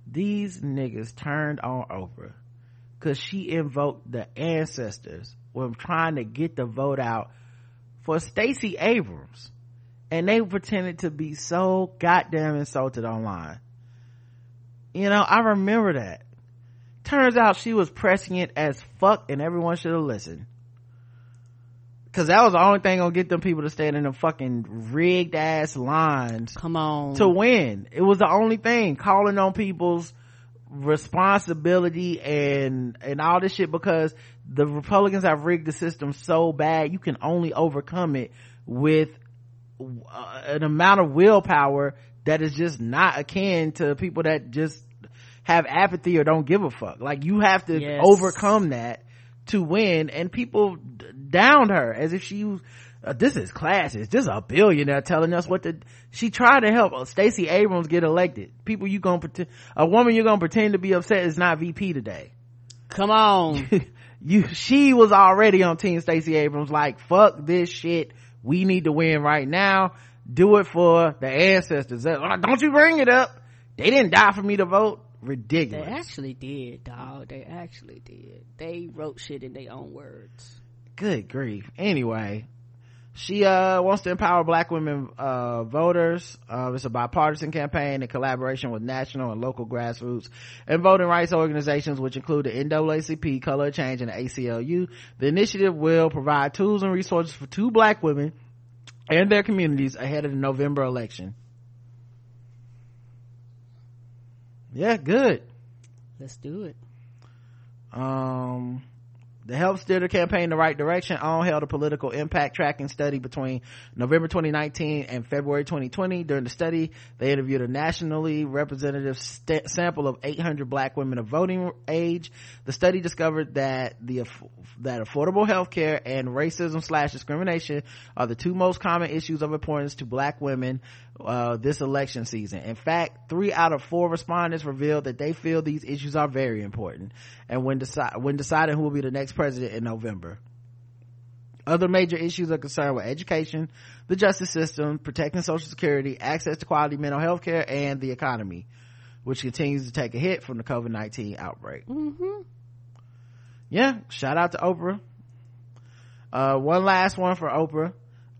these niggas turned on Oprah because she invoked the ancestors when trying to get the vote out for Stacey Abrams. And they pretended to be so goddamn insulted online. You know, I remember that. Turns out she was pressing it as fuck and everyone should have listened. Cause that was the only thing gonna get them people to stand in the fucking rigged ass lines. Come on. To win. It was the only thing. Calling on people's responsibility and, and all this shit because the Republicans have rigged the system so bad you can only overcome it with uh, an amount of willpower that is just not akin to people that just have apathy or don't give a fuck. Like you have to Yes. overcome that to win and people downed her as if she was uh, this is classist. This is a billionaire telling us what to. She tried to help Stacey Abrams get elected. People, you gonna pretend a woman you're gonna pretend to be upset is not VP today. Come on. you, she was already on Team Stacey Abrams. Like fuck this shit. We need to win right now. Do it for the ancestors. Uh, Don't you bring it up. They didn't die for me to vote. They actually did, dog. They actually did. They wrote shit in their own words. good grief anyway she uh wants to empower black women uh voters uh it's a bipartisan campaign in collaboration with national and local grassroots and voting rights organizations which include the NAACP, Color Change, and the ACLU. The initiative will provide tools and resources for two black women and their communities ahead of the November election. Yeah, good. Let's do it. um to help steer the campaign in the right direction OWN held a political impact tracking study between november 2019 and february 2020 during the study they interviewed a nationally representative st- sample of 800 black women of voting age the study discovered that the aff- that affordable health care and racism slash discrimination are the two most common issues of importance to black women uh, this election season. In fact, three out of four respondents revealed that they feel these issues are very important and when decide when deciding who will be the next president in November. Other major issues are concerned with education, the justice system, protecting social security, access to quality mental health care, and the economy, which continues to take a hit from the COVID-19 outbreak. Mm-hmm. Yeah, shout out to Oprah. Uh, one last one for Oprah.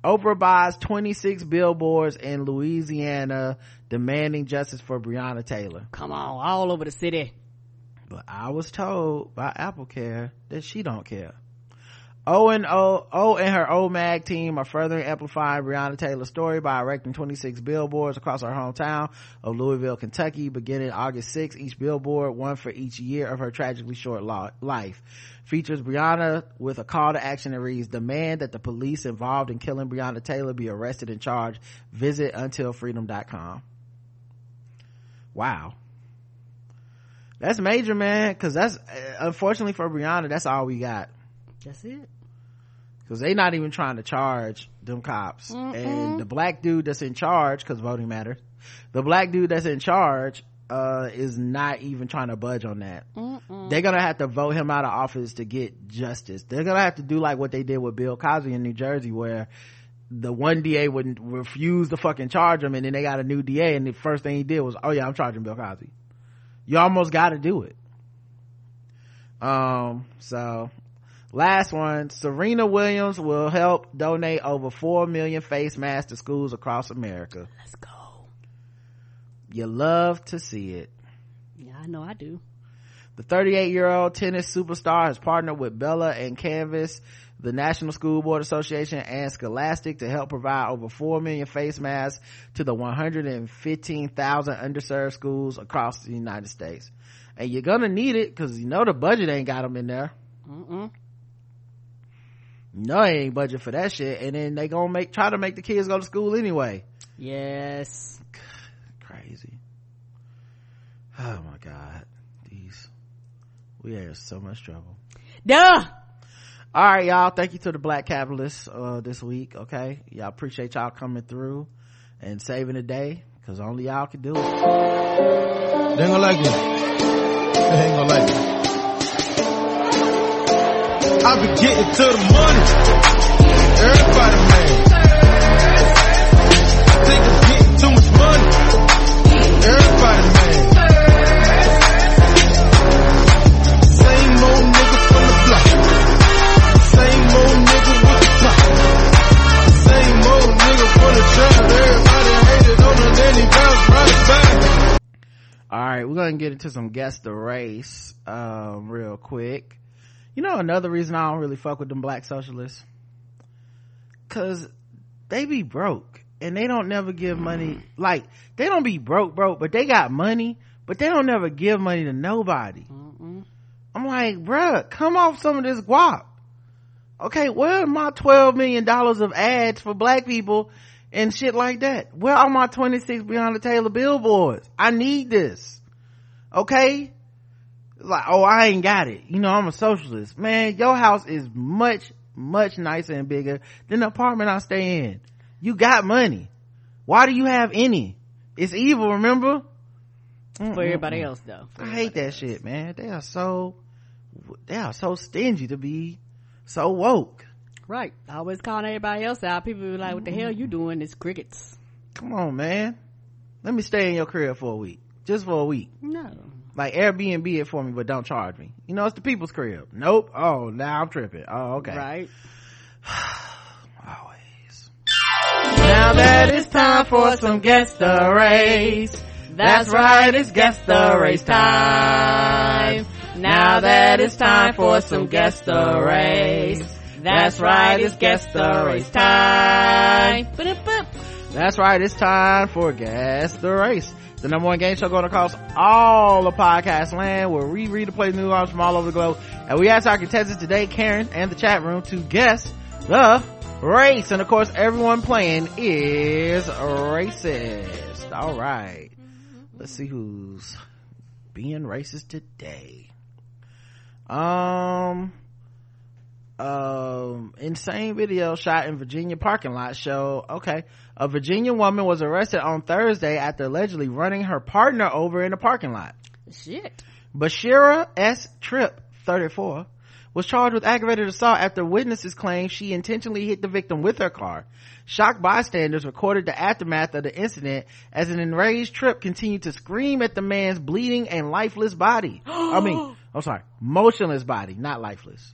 Oprah buys 26 billboards in Louisiana demanding justice for Breonna Taylor. Come on, all over the city. But I was told by Apple Care that she don't care. O and O, O and her OMAG team are further amplifying Breonna Taylor's story by erecting 26 billboards across her hometown of Louisville, Kentucky, beginning August 6th. Each billboard, one for each year of her tragically short life, features Breonna with a call to action that reads, demand that the police involved in killing Breonna Taylor be arrested and charged. Visit untilfreedom.com. Wow. That's major, man. Cause that's, uh, unfortunately for Breonna, that's all we got. That's it. Cause they not even trying to charge them cops. And the black dude that's in charge, cause voting matters, the black dude that's in charge, uh, is not even trying to budge on that. They're gonna have to vote him out of office to get justice. They're gonna have to do like what they did with Bill Cosby in New Jersey where the one DA would refuse to fucking charge him and then they got a new DA and the first thing he did was, oh yeah, I'm charging Bill Cosby. You almost gotta do it. Um, so last one, Serena Williams will help donate over 4 million face masks to schools across America. Let's go. You love to see it. Yeah, I know I do. The 38 year old tennis superstar has partnered with Bella and Canvas, the National School Board Association, and Scholastic to help provide over 4 million face masks to the 115,000 underserved schools across the United States. And you're gonna need it because you know the budget ain't got them in there. Mm-mm. No, they ain't budget for that shit. And then they gonna make, try to make the kids go to school anyway. Yes. Crazy. Oh my God. These, we are in so much trouble. Duh. all right y'all thank you to the black capitalists uh this week okay y'all appreciate y'all coming through and saving the day because only y'all can do it They ain't gonna like it. They ain't gonna like it. I be getting to the money. Everybody mad. I think I'm getting too much money. Everybody mad. All right we're gonna get into some guess the race um real quick. You know another reason i don't really fuck with them black socialists? Because they be broke and they don't never give money like they don't be broke broke but they got money but they don't never give money to nobody. I'm like bruh come off some of this guap. Okay where are my 12 million dollars of ads for black people and shit like that. Where are my 26 beyond the taylor billboards? I need this. Okay? Like oh i ain't got it. You know i'm a socialist. Man your house is much much nicer and bigger than the apartment i stay in. You got money. Why do you have any? It's evil remember? For everybody else though. I hate that shit man. They are so they are so stingy to be so woke Right. I always calling everybody else out. People be like, what the hell you doing? It's crickets. come on man let me stay in your crib for a week just for a week No. like airbnb it for me but don't charge me you know it's the people's crib nope oh now i'm tripping oh okay Right. always now that it's time for some guess the race that's right it's guess the race time now that it's time for some guess the race that's right it's guess the race time Ba-da-ba. that's right, it's time for Guess the Race. The number one game show going across all the podcast land where we read the play new arms from all over the globe. And we ask our contestants today, Karen and the chat room, to guess the race. And of course, everyone playing is racist. All right. Let's see who's being racist today. Um, um insane video shot in virginia parking lot show okay a virginia woman was arrested on thursday after allegedly running her partner over in a parking lot. Shit. bashira s. Tripp 34 was charged with aggravated assault after witnesses claimed she intentionally hit the victim with her car. Shocked bystanders recorded the aftermath of the incident as an enraged tripp continued to scream at the man's bleeding and lifeless body. I mean i'm sorry motionless body not lifeless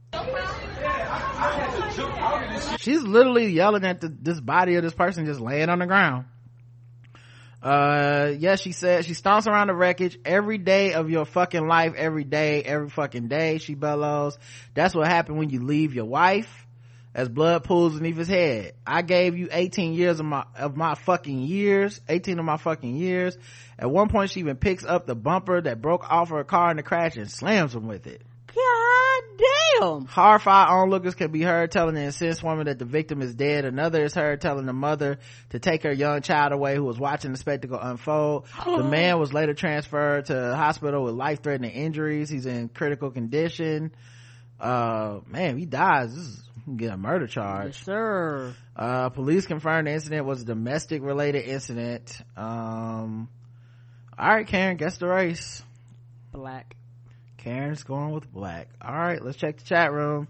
she's literally yelling at the, this body of this person just laying on the ground. Uh yeah she said she stomps around the wreckage every day of your fucking life every day every fucking day she bellows. That's what happened when you leave your wife. As blood pools beneath his head. I gave you 18 years of my of my fucking years 18 of my fucking years. At one point she even picks up the bumper that broke off her car in the crash and slams him with it damn. Horrified onlookers can be heard telling the incensed woman that the victim is dead. Another is heard telling the mother to take her young child away who was watching the spectacle unfold. the man was later transferred to hospital with life-threatening injuries. He's in critical condition. Uh, man, he dies, this is get a murder charge. Yes, sir. Uh, police confirmed the incident was a domestic related incident. Um, all right, Karen, guess the race. Black. Karen's going with black. All right, let's check the chat room,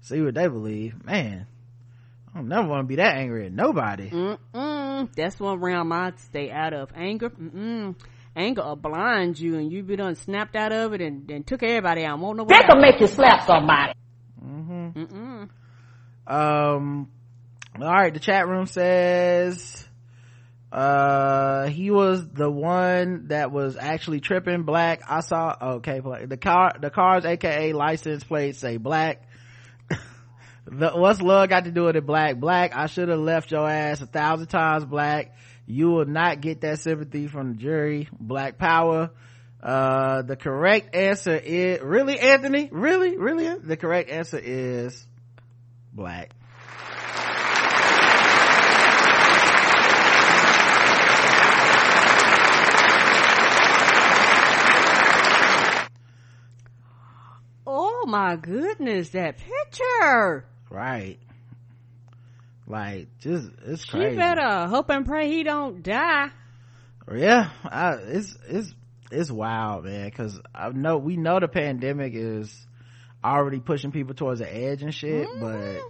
see what they believe. Man, I don't never want to be that angry at nobody. Mm-mm. That's one realm I stay out of. Anger, mm-mm. Anger will blind you and you be done snapped out of it and, and took everybody out. Won't nobody. That can make you slap somebody. Mm-mm. Um, all right, the chat room says, uh, he was the one that was actually tripping black. I saw, okay, the car, the car's AKA license plate say black. the, what's love got to do with it black? Black, I should have left your ass a thousand times black. You will not get that sympathy from the jury. Black power. Uh, the correct answer is, really, Anthony? Really? Really? The correct answer is black. Oh my goodness, that picture. Right. Like, just, it's crazy. She better hope and pray he don't die. Yeah, I, it's, it's, it's wild, man, cause I know, we know the pandemic is already pushing people towards the edge and shit, Mm-hmm. but,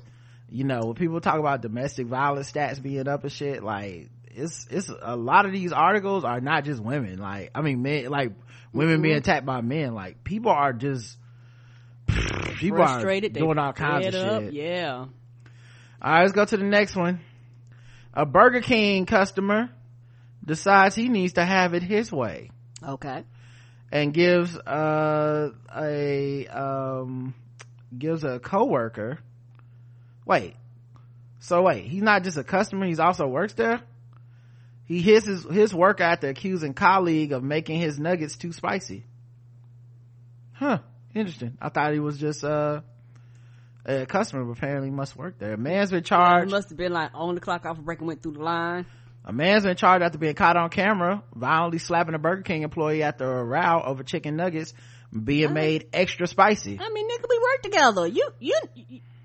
you know, when people talk about domestic violence stats being up and shit, like, it's, it's, a lot of these articles are not just women, like, I mean, men, like, women Mm-hmm. being attacked by men, like, people are just, people Frustrated. are doing all kinds of up. shit. Yeah. All right, let's go to the next one. A Burger King customer decides he needs to have it his way Okay. and gives uh, a um gives a coworker. Wait, so wait, he's not just a customer; he's also works there. He hits his his work after accusing colleague of making his nuggets too spicy. Huh? Interesting. I thought he was just uh, a customer, but apparently must work there. A man's been charged. must have been like on the clock off a break and went through the line. A man's been charged after being caught on camera violently slapping a Burger King employee after a row over chicken nuggets being made extra spicy. I mean, nigga, we work together. You, you,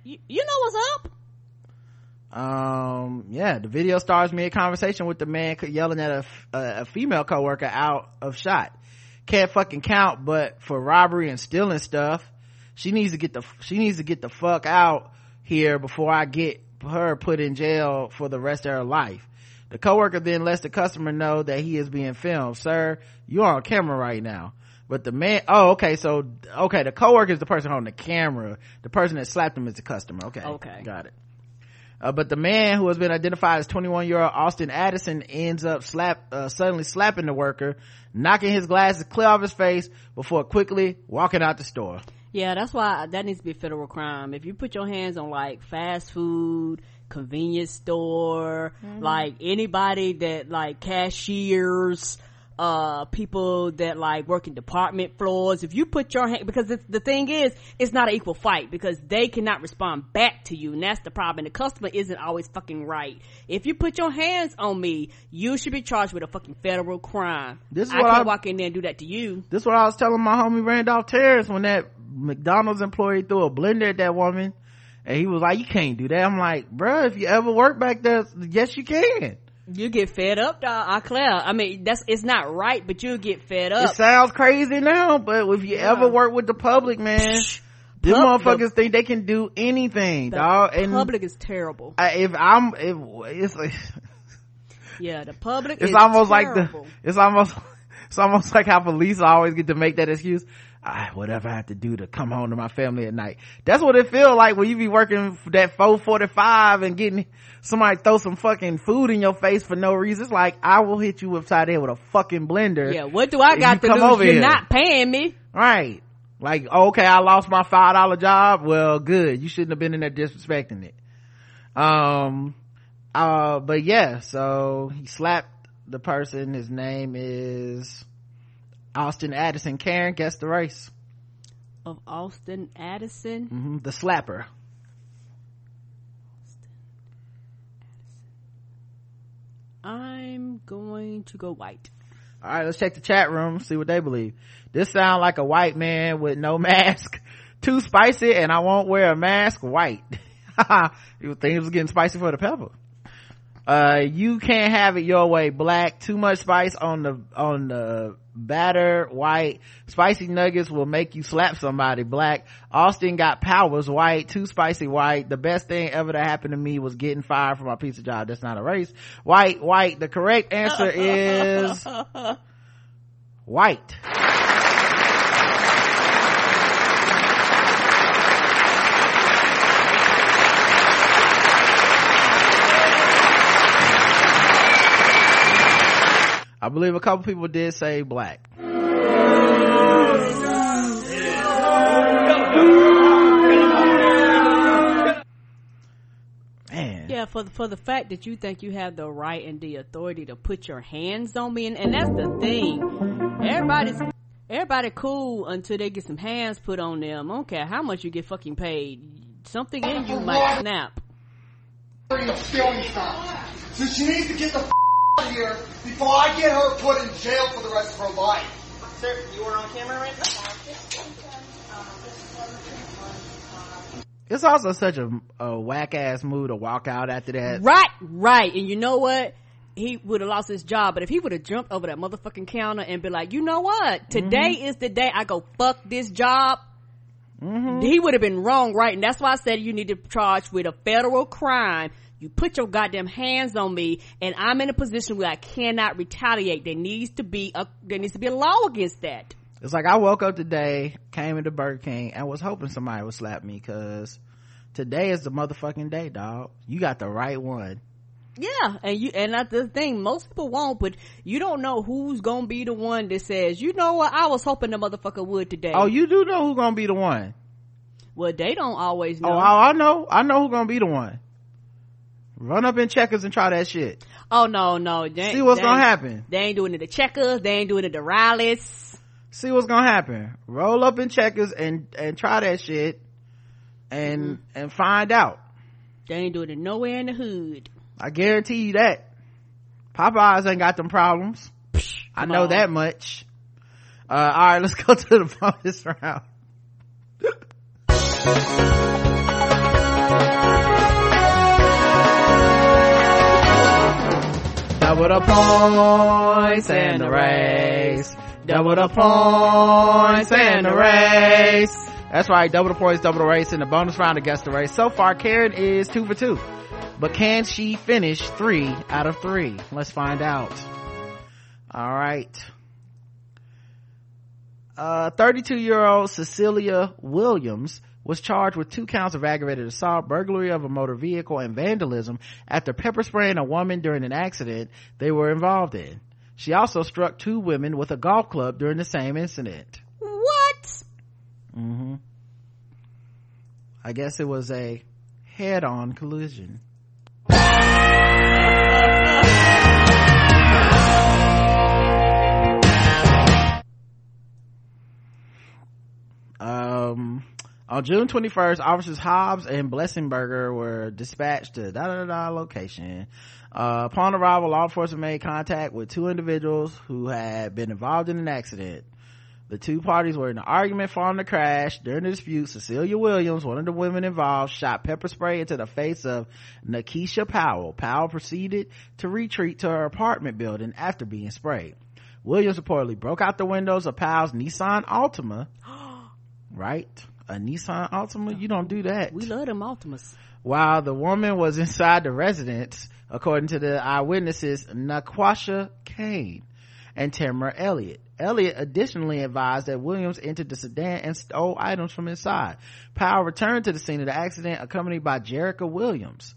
you, you know what's up. Um, yeah, the video stars a conversation with the man yelling at a, a, a female coworker out of shot. Can't fucking count, but for robbery and stealing stuff, she needs to get the, she needs to get the fuck out here before I get her put in jail for the rest of her life. The coworker then lets the customer know that he is being filmed. Sir, you're on camera right now. But the man, oh, okay, so, okay, the coworker is the person holding the camera. The person that slapped him is the customer. Okay. Okay. Got it. Uh, but the man who has been identified as 21 year old Austin Addison ends up slap, uh, suddenly slapping the worker, knocking his glasses clear off his face before quickly walking out the store. Yeah, that's why that needs to be a federal crime. If you put your hands on like fast food, convenience store, like anybody that like cashiers, uh, people that like work in department floors, if you put your hand, because the, the thing is, it's not an equal fight because they cannot respond back to you and that's the problem. The customer isn't always fucking right. If you put your hands on me, you should be charged with a fucking federal crime. This is I what can't I- walk in there and do that to you. This is what I was telling my homie Randolph Terrace when that McDonald's employee threw a blender at that woman and he was like, you can't do that. I'm like, bruh, if you ever work back there, yes you can. You get fed up, dog. I Claire. I mean, that's it's not right, but you'll get fed up. It sounds crazy now, but if you ever work with the public, man, these motherfuckers think they can do anything, the dog. And public is terrible. I, if I'm, if, it's like, Yeah, the public. it's almost like the, it's almost, it's almost like how police always get to make that excuse. Ah, whatever I have to do to come home to my family at night. That's what it feel like when you be working that 445 and getting somebody throw some fucking food in your face for no reason. It's like, I will hit you upside the head with a fucking blender. Yeah, what do I got you to come lose? over You're here. not paying me. Right. Like, okay, I lost my five dollar job. Well, good. You shouldn't have been in there disrespecting it. Um, uh, but yeah, so he slapped the person. His name is Austin Addison. Karen, guess the race. Of Austin Addison. hmm The slapper. I'm going to go white. All right, let's check the chat room, see what they believe. This sound like a white man with no mask. Too spicy and I won't wear a mask white. you think it was getting spicy for the pepper. Uh, you can't have it your way black. Too much spice on the, on the batter white. Spicy nuggets will make you slap somebody black. Austin got powers white. Too spicy white. The best thing ever to happen to me was getting fired from my pizza job. That's not a race. White, white. The correct answer is white. I believe a couple people did say black. Man. Yeah, for the, for the fact that you think you have the right and the authority to put your hands on me, and, and that's the thing. Everybody's everybody cool until they get some hands put on them. I don't care how much you get fucking paid. Something in you might snap. stealing stuff. So she needs to get the f- out of here before I get her put in jail for the rest of her life. Sir, you are on camera right now. It's also such a, a whack ass move to walk out after that. Right, right. And you know what? He would have lost his job, but if he would have jumped over that motherfucking counter and be like, you know what? Today mm-hmm. is the day I go fuck this job. Mm-hmm. He would have been wrong, right? And that's why I said you need to charge with a federal crime. You put your goddamn hands on me, and I'm in a position where I cannot retaliate. There needs to be a there needs to be a law against that. It's like I woke up today, came into Burger King, and was hoping somebody would slap me because today is the motherfucking day, dog. You got the right one. Yeah, and you and that's the thing. Most people won't, but you don't know who's gonna be the one that says, "You know what? I was hoping the motherfucker would today." Oh, you do know who's gonna be the one. well, they don't always oh, know. Oh, I, I know. I know who's gonna be the one. Run up in checkers and try that shit. Oh no, no. They, See what's they gonna happen. They ain't doing it the checkers. They ain't doing it the rallies. See what's gonna happen. Roll up in checkers and and try that shit, and Mm-hmm. and find out. They ain't doing it nowhere in the hood. I guarantee you that. Popeyes ain't got them problems. I know on. that much. Uh, all right, let's go to the bonus round. Double the points and the race. Double the points and the race. That's right, double the points, double the race in the bonus round against the race. So far, Karen is two for two. But can she finish three out of three? Let's find out. All right. Uh, 32 year old Cecilia Williams was charged with two counts of aggravated assault, burglary of a motor vehicle, and vandalism after pepper spraying a woman during an accident they were involved in. She also struck two women with a golf club during the same incident. What? Mm hmm I guess it was a head on collision. On June 21st, officers Hobbs and Blessingberger were dispatched to da da da location. Uh, upon arrival, law enforcement made contact with two individuals who had been involved in an accident. The two parties were in an argument following the crash. During the dispute, Cecilia Williams, one of the women involved, shot pepper spray into the face of Nakisha Powell. Powell proceeded to retreat to her apartment building after being sprayed. Williams reportedly broke out the windows of Powell's Nissan Altima. right? A Nissan Altima? You don't do that. We love them Altimas. While the woman was inside the residence, according to the eyewitnesses, Naquasha Kane and Tamara Elliott. Elliott additionally advised that Williams entered the sedan and stole items from inside. Powell returned to the scene of the accident accompanied by Jerica Williams,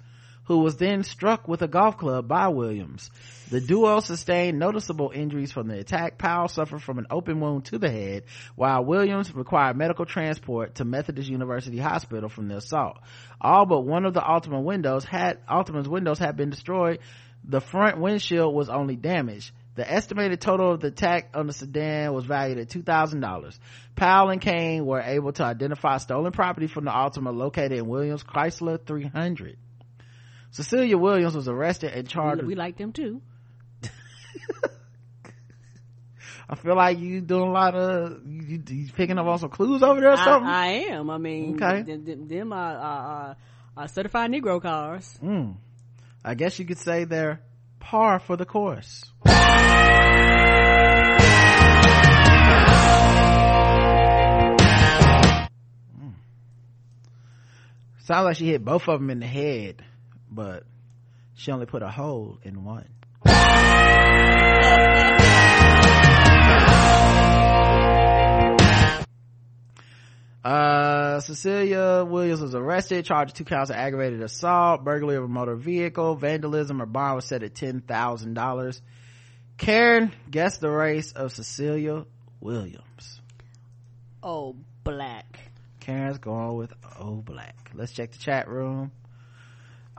who was then struck with a golf club by Williams. The duo sustained noticeable injuries from the attack. Powell suffered from an open wound to the head, while Williams required medical transport to Methodist University Hospital from the assault. All but one of the Altima windows had, Altima's windows had been destroyed. The front windshield was only damaged. The estimated total of the attack on the sedan was valued at $2,000. Powell and Kane were able to identify stolen property from the Altima located in Williams Chrysler 300. Cecilia Williams was arrested and charged. We, we like them too. I feel like you doing a lot of you, you picking up on some clues over there or something. I, I am. I mean, Okay. them, them, them are, are, are certified Negro cars. Mm. I guess you could say they're par for the course. Mm. Sounds like she hit both of them in the head, but she only put a hole in one. Uh, Cecilia Williams was arrested, charged two counts of aggravated assault, burglary of a motor vehicle, vandalism. Her bond was set at ten thousand dollars. Karen, guess the race of Cecilia Williams. Oh, black. Karen's going with oh black. Let's check the chat room.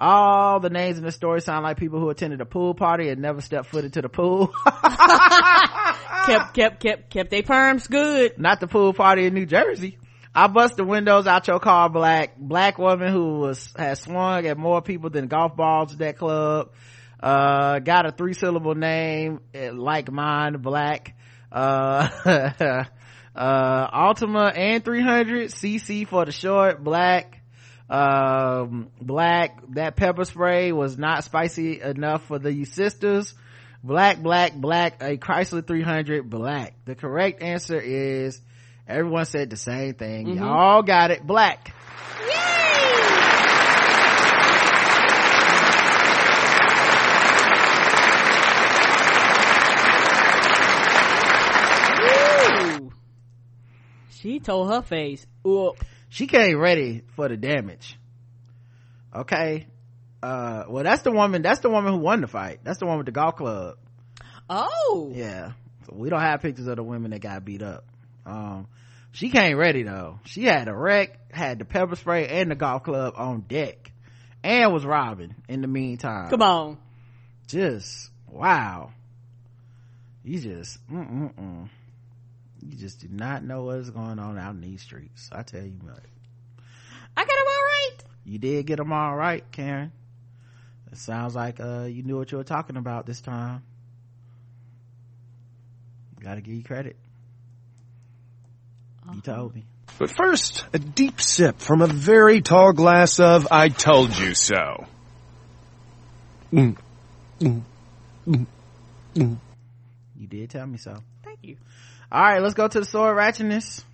All the names in the story sound like people who attended a pool party and never stepped foot into the pool. kept, kept, kept, kept they perms good. Not the pool party in New Jersey. I bust the windows out your car black. Black woman who was, has swung at more people than golf balls at that club. Uh, got a three syllable name eh, like mine, black. Uh, uh, Altima and 300, CC for the short, black. Um, black, that pepper spray was not spicy enough for the sisters. Black, black, black, a Chrysler 300, black. The correct answer is Everyone said the same thing. Mhm. Y'all got it. Black. Ooh. She told her face, "Up." She came ready for the damage. Okay. Uh, well, that's the woman, that's the woman who won the fight. That's the one with the golf club. Oh. Yeah. So we don't have pictures of the women that got beat up. Um, she came ready though. She had a wreck, had the pepper spray and the golf club on deck and was robbing in the meantime. Come on. Just, wow. You just, mm-mm-mm. You just do not know what is going on out in these streets. I tell you what. I got them all right. You did get them all right, Karen. It sounds like, uh, you knew what you were talking about this time. Gotta give you credit. You told me. But first, a deep sip from a very tall glass of I told you so. Mm. Mm. Mm. Mm. You did tell me so. Thank you. All right, let's go to the sword ratchetness.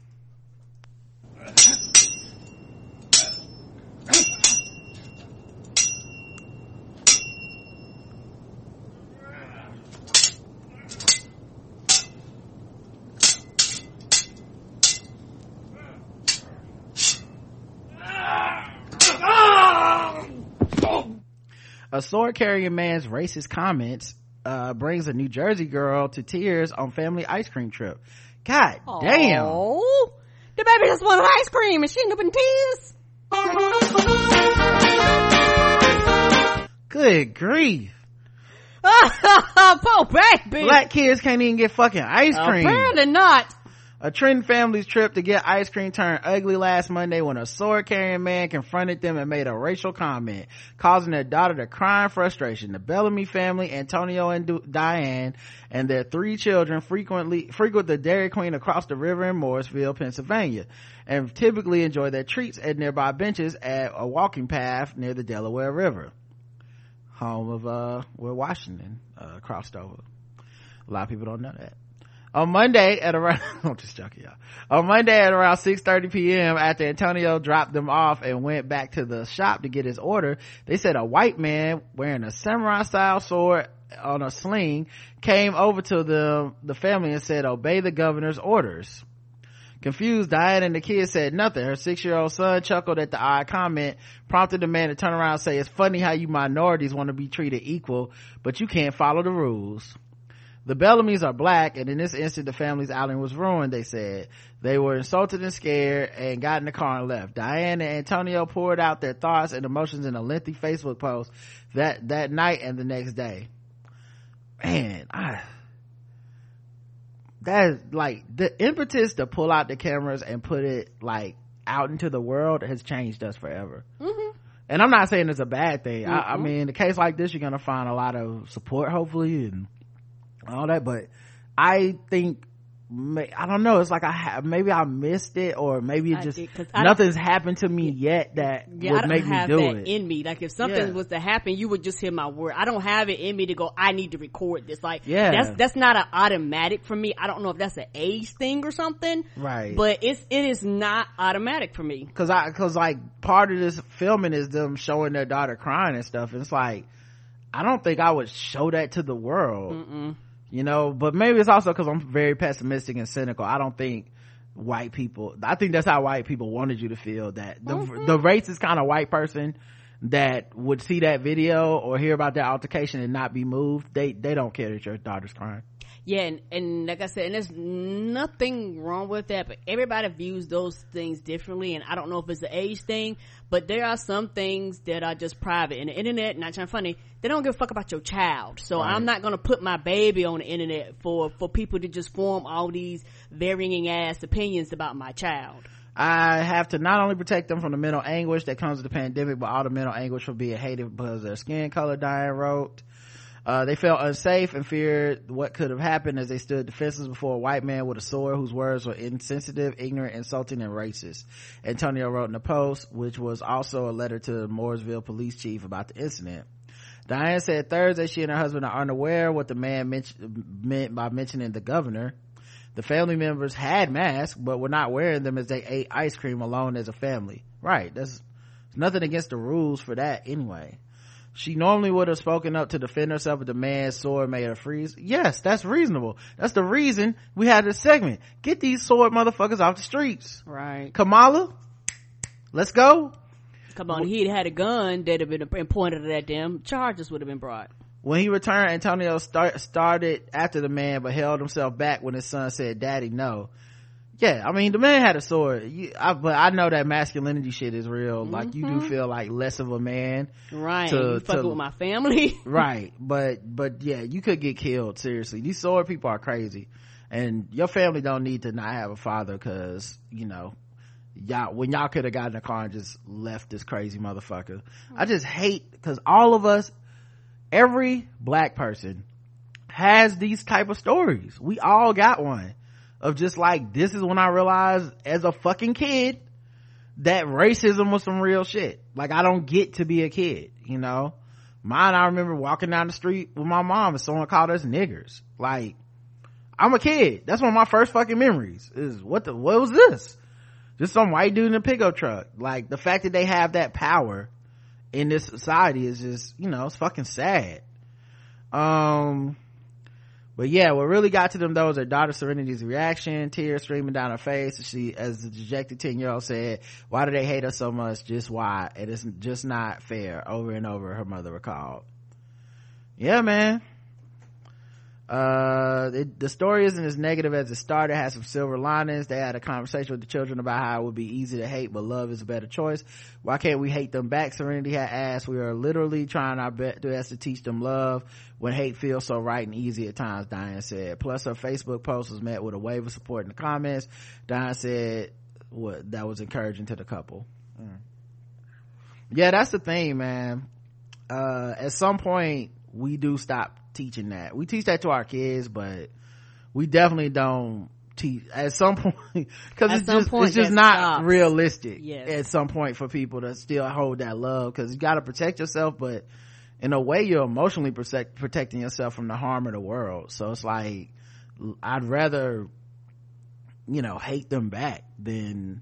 A sword carrying man's racist comments uh, brings a New Jersey girl to tears on family ice cream trip. God damn. Oh, the baby just wanted ice cream and she ended up in tears. Good grief. Poor baby. Black kids can't even get fucking ice cream. Apparently not. A Trenton family's trip to get ice cream turned ugly last Monday when a sword carrying man confronted them and made a racial comment, causing their daughter to cry in frustration. The Bellamy family, Antonio and Du- Diane, and their three children frequently frequent the Dairy Queen across the river in Morrisville, Pennsylvania, and typically enjoy their treats at nearby benches at a walking path near the Delaware River, home of uh where Washington uh, crossed over. A lot of people don't know that on monday at around i'm just joking y'all on monday at around 6 p.m after antonio dropped them off and went back to the shop to get his order they said a white man wearing a samurai style sword on a sling came over to the the family and said obey the governor's orders Confused, Diane and the kid said nothing. Her six-year-old son chuckled at the odd comment, prompted the man to turn around and say, it's funny how you minorities want to be treated equal, but you can't follow the rules. The Bellamy's are black, and in this instant, the family's outing was ruined, they said. They were insulted and scared and got in the car and left. Diane and Antonio poured out their thoughts and emotions in a lengthy Facebook post that, that night and the next day. Man, I, that is like the impetus to pull out the cameras and put it like out into the world has changed us forever. Mm-hmm. And I'm not saying it's a bad thing. Mm-hmm. I, I mean, in a case like this, you're going to find a lot of support, hopefully, and all that. But I think I don't know. It's like I have, maybe I missed it or maybe it just, nothing's happened to me yet that yeah, would make me do it. in me. Like if something yeah. was to happen, you would just hear my word. I don't have it in me to go, I need to record this. Like, yeah. that's, that's not an automatic for me. I don't know if that's an age thing or something. Right. But it's, it is not automatic for me. Cause I, cause like part of this filming is them showing their daughter crying and stuff. And it's like, I don't think I would show that to the world. Mm-mm you know but maybe it's also because i'm very pessimistic and cynical i don't think white people i think that's how white people wanted you to feel that the, mm-hmm. the racist kind of white person that would see that video or hear about that altercation and not be moved they they don't care that your daughter's crying yeah and, and like i said and there's nothing wrong with that but everybody views those things differently and i don't know if it's the age thing but there are some things that are just private and the internet not trying funny they don't give a fuck about your child so right. i'm not gonna put my baby on the internet for for people to just form all these varying ass opinions about my child I have to not only protect them from the mental anguish that comes with the pandemic, but all the mental anguish for being hated because of their skin color, Diane wrote. Uh, they felt unsafe and feared what could have happened as they stood defenseless before a white man with a sword whose words were insensitive, ignorant, insulting, and racist. Antonio wrote in the post, which was also a letter to the Morrisville police chief about the incident. Diane said Thursday she and her husband are unaware what the man meant by mentioning the governor. The family members had masks, but were not wearing them as they ate ice cream alone as a family. Right. There's nothing against the rules for that anyway. She normally would have spoken up to defend herself if the man's sword made her freeze. Yes, that's reasonable. That's the reason we had this segment. Get these sword motherfuckers off the streets. Right. Kamala, let's go. Come on, he'd had a gun that had been pointed at them. Charges would have been brought. When he returned, Antonio start, started after the man, but held himself back when his son said, "Daddy, no." Yeah i mean the man had a sword. You, I, but i know that masculinity shit is real. Mm-hmm. like you do mm-hmm. feel like less of a man right. to, fuck with my family. Right. But but yeah you could get killed seriously. These sword people are crazy. And your family don't need to not have a father because you know y'all when y'all could have gotten a car and just left this crazy motherfucker. I just hate because all of us every black person has these type of stories. We all got one of just like this is when i realized as a fucking kid that racism was some real shit. Like i don't get to be a kid you know? Mine i remember walking down the street with my mom and someone called us niggers. Like i'm a kid. That's one of my first fucking memories is what the what was this? Just some white dude in a pickup truck. Like the fact that they have that power in this society is just you know it's fucking sad. Um but yeah, what really got to them though was her daughter Serenity's reaction, tears streaming down her face. She, as the dejected 10 year old said, why do they hate us so much? Just why? It is just not fair. Over and over, her mother recalled. Yeah, man uh it, the story isn't as negative as it started. It has some silver linings. They had a conversation with the children about how it would be easy to hate but love is a better choice. Why can't we hate them back? Serenity had asked. We are literally trying our best to teach them love when hate feels so right and easy at times diane said. Plus her facebook post was met with a wave of support in the comments. Diane said what that was encouraging to the couple. Mm. yeah that's the thing man. Uh at some point we do stop teaching that. We teach that to our kids, but we definitely don't teach at some point because it's just point, it's just not stops. realistic yes. at some point for people to still hold that love because you got to protect yourself, but in a way you're emotionally protect, protecting yourself from the harm of the world. So it's like I'd rather you know hate them back than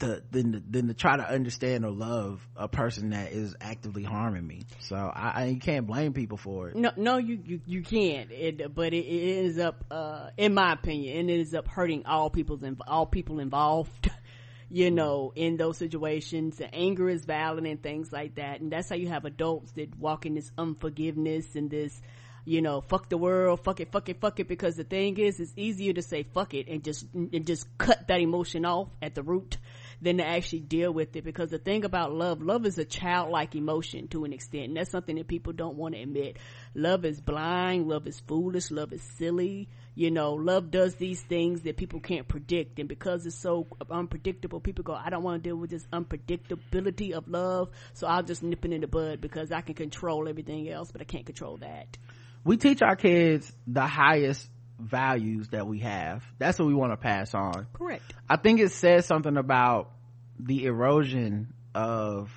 to than to, than to try to understand or love a person that is actively harming me. So I, I you can't blame people for it. No, no, you you, you can't. It, but it, it ends up, uh, in my opinion, it ends up hurting all people's all people involved. you know, in those situations, the anger is valid and things like that, and that's how you have adults that walk in this unforgiveness and this you know, fuck the world, fuck it, fuck it, fuck it, because the thing is, it's easier to say fuck it and just, and just cut that emotion off at the root than to actually deal with it. Because the thing about love love is a childlike emotion to an extent. And that's something that people don't want to admit. Love is blind love is foolish love is silly. You know love does these things that people can't predict. And because it's so unpredictable people go i don't want to deal with this unpredictability of love so i'll just nip it in the bud because i can control everything else but i can't control that. We teach our kids the highest values that we have. That's what we want to pass on. Correct. I think it says something about the erosion of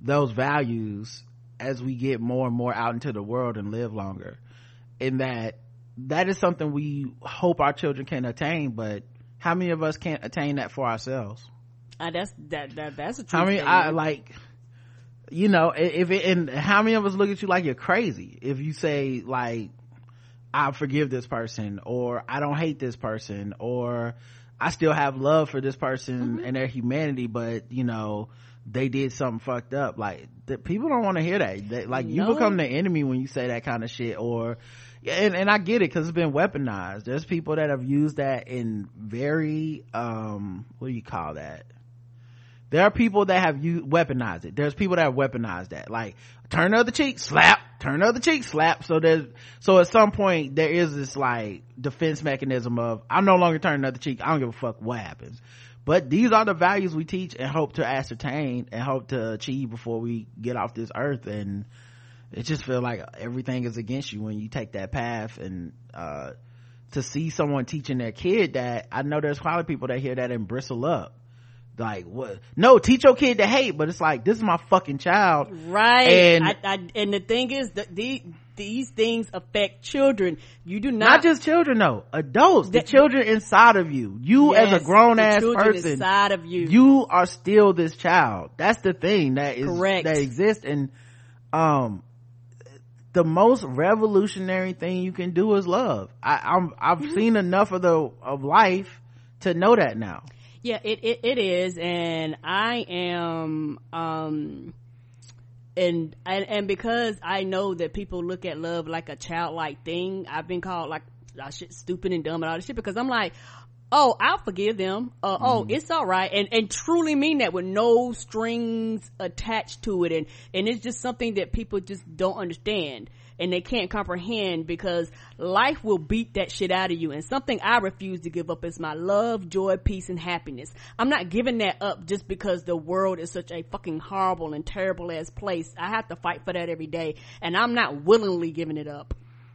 those values as we get more and more out into the world and live longer. In that that is something we hope our children can attain, but how many of us can't attain that for ourselves? Uh, that's that, that that's a true How many I like you know, if it, and how many of us look at you like you're crazy if you say like I forgive this person or I don't hate this person or I still have love for this person mm-hmm. and their humanity, but you know, they did something fucked up. Like the, people don't want to hear that. They, like no. you become the enemy when you say that kind of shit or, and, and I get it because it's been weaponized. There's people that have used that in very, um, what do you call that? There are people that have you weaponized it. There's people that have weaponized that. Like, turn the other cheek, slap, turn the other cheek, slap. So there's, so at some point there is this like defense mechanism of, I'm no longer turning the other cheek. I don't give a fuck what happens. But these are the values we teach and hope to ascertain and hope to achieve before we get off this earth. And it just feel like everything is against you when you take that path and, uh, to see someone teaching their kid that, I know there's probably people that hear that and bristle up like what? No teach your kid to hate but it's like this is my fucking child. Right. And I, I, and the thing is that the, these things affect children. You do not not just children though. Adults the, the children inside of you. You yes, as a grown-ass person inside of you. you are still this child. That's the thing that is correct. that exists. And um the most revolutionary thing you can do is love. I, I'm, I've mm-hmm. seen enough of the of life to know that now yeah, it, it, it is. And I am, um, and, and, and because I know that people look at love like a childlike thing, I've been called like, shit stupid and dumb and all this shit because I'm like, oh, I'll forgive them. Uh, mm. Oh, it's all right. And, and truly mean that with no strings attached to it. And, and it's just something that people just don't understand and they can't comprehend because life will beat that shit out of you. And something I refuse to give up is my love, joy, peace, and happiness. I'm not giving that up just because the world is such a fucking horrible and terrible ass place. I have to fight for that every day and I'm not willingly giving it up.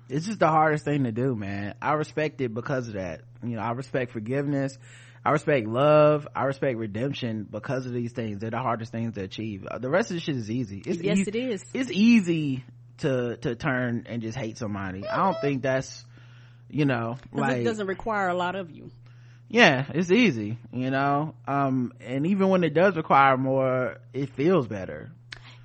It's just the hardest thing to do, man. I respect it because of that. You know, I respect forgiveness. I respect love. I respect redemption because of these things. They're the hardest things to achieve. Uh, the rest of the shit is easy. It's yes, e- it is. It's easy to to turn and just hate somebody. I don't think that's you know like it doesn't require a lot of you. Yeah it's easy you know? Um and even when it does require more it feels better.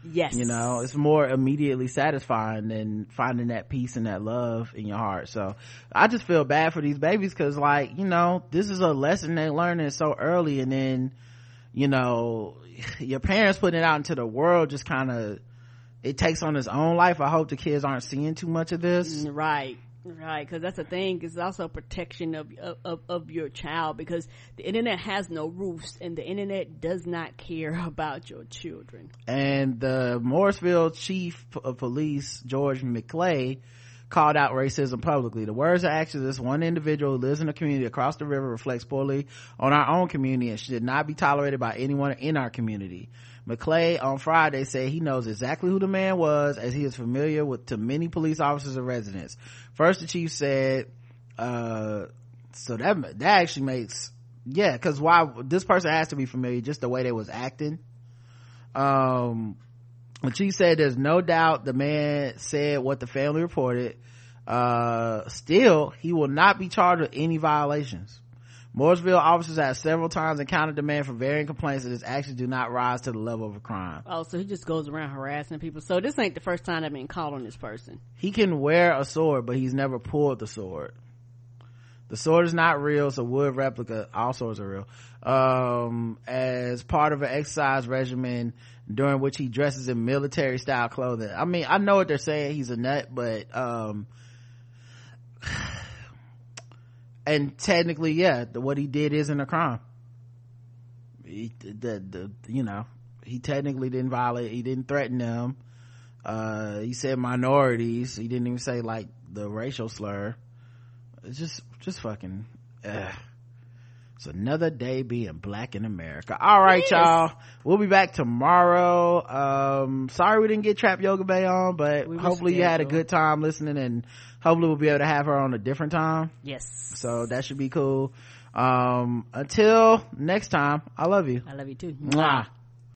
Yes. You know it's more immediately satisfying than finding that peace and that love in your heart. So i just feel bad for these babies because like you know this is a lesson they're learning so early and then you know your parents putting it out into the world just kind of it takes on its own life. I hope the kids aren't seeing too much of this. Mm, right. Right, because that's the thing. It's also protection of, of of your child because the internet has no roofs, and the internet does not care about your children. And the Morrisville chief of police, George McClay, called out racism publicly. The words and actions of this one individual who lives in a community across the river reflects poorly on our own community and should not be tolerated by anyone in our community. McClay on Friday said he knows exactly who the man was as he is familiar with to many police officers and residents. First, the chief said, uh, so that, that actually makes, yeah, cause why, this person has to be familiar just the way they was acting. Um, the chief said there's no doubt the man said what the family reported. Uh, still, he will not be charged with any violations. Morrisville officers have several times encountered demand for varying complaints that his actions do not rise to the level of a crime. Oh, so he just goes around harassing people. So this ain't the first time I've been called on this person. He can wear a sword, but he's never pulled the sword. The sword is not real, It's a wood replica, all swords are real. Um, as part of an exercise regimen during which he dresses in military style clothing. I mean, I know what they're saying, he's a nut, but, um, and technically, yeah, the, what he did isn't a crime. He, the, the, you know, he technically didn't violate, he didn't threaten them. Uh, he said minorities. He didn't even say like the racial slur. It's just, just fucking, ugh. It's another day being black in America. All right, Yes. y'all. We'll be back tomorrow. Um, sorry we didn't get Trap Yoga Bae on, but We hopefully you had a good time listening and hopefully we'll be able to have her on a different time. Yes. So that should be cool. Um, until next time, I love you. I love you too. Mwah.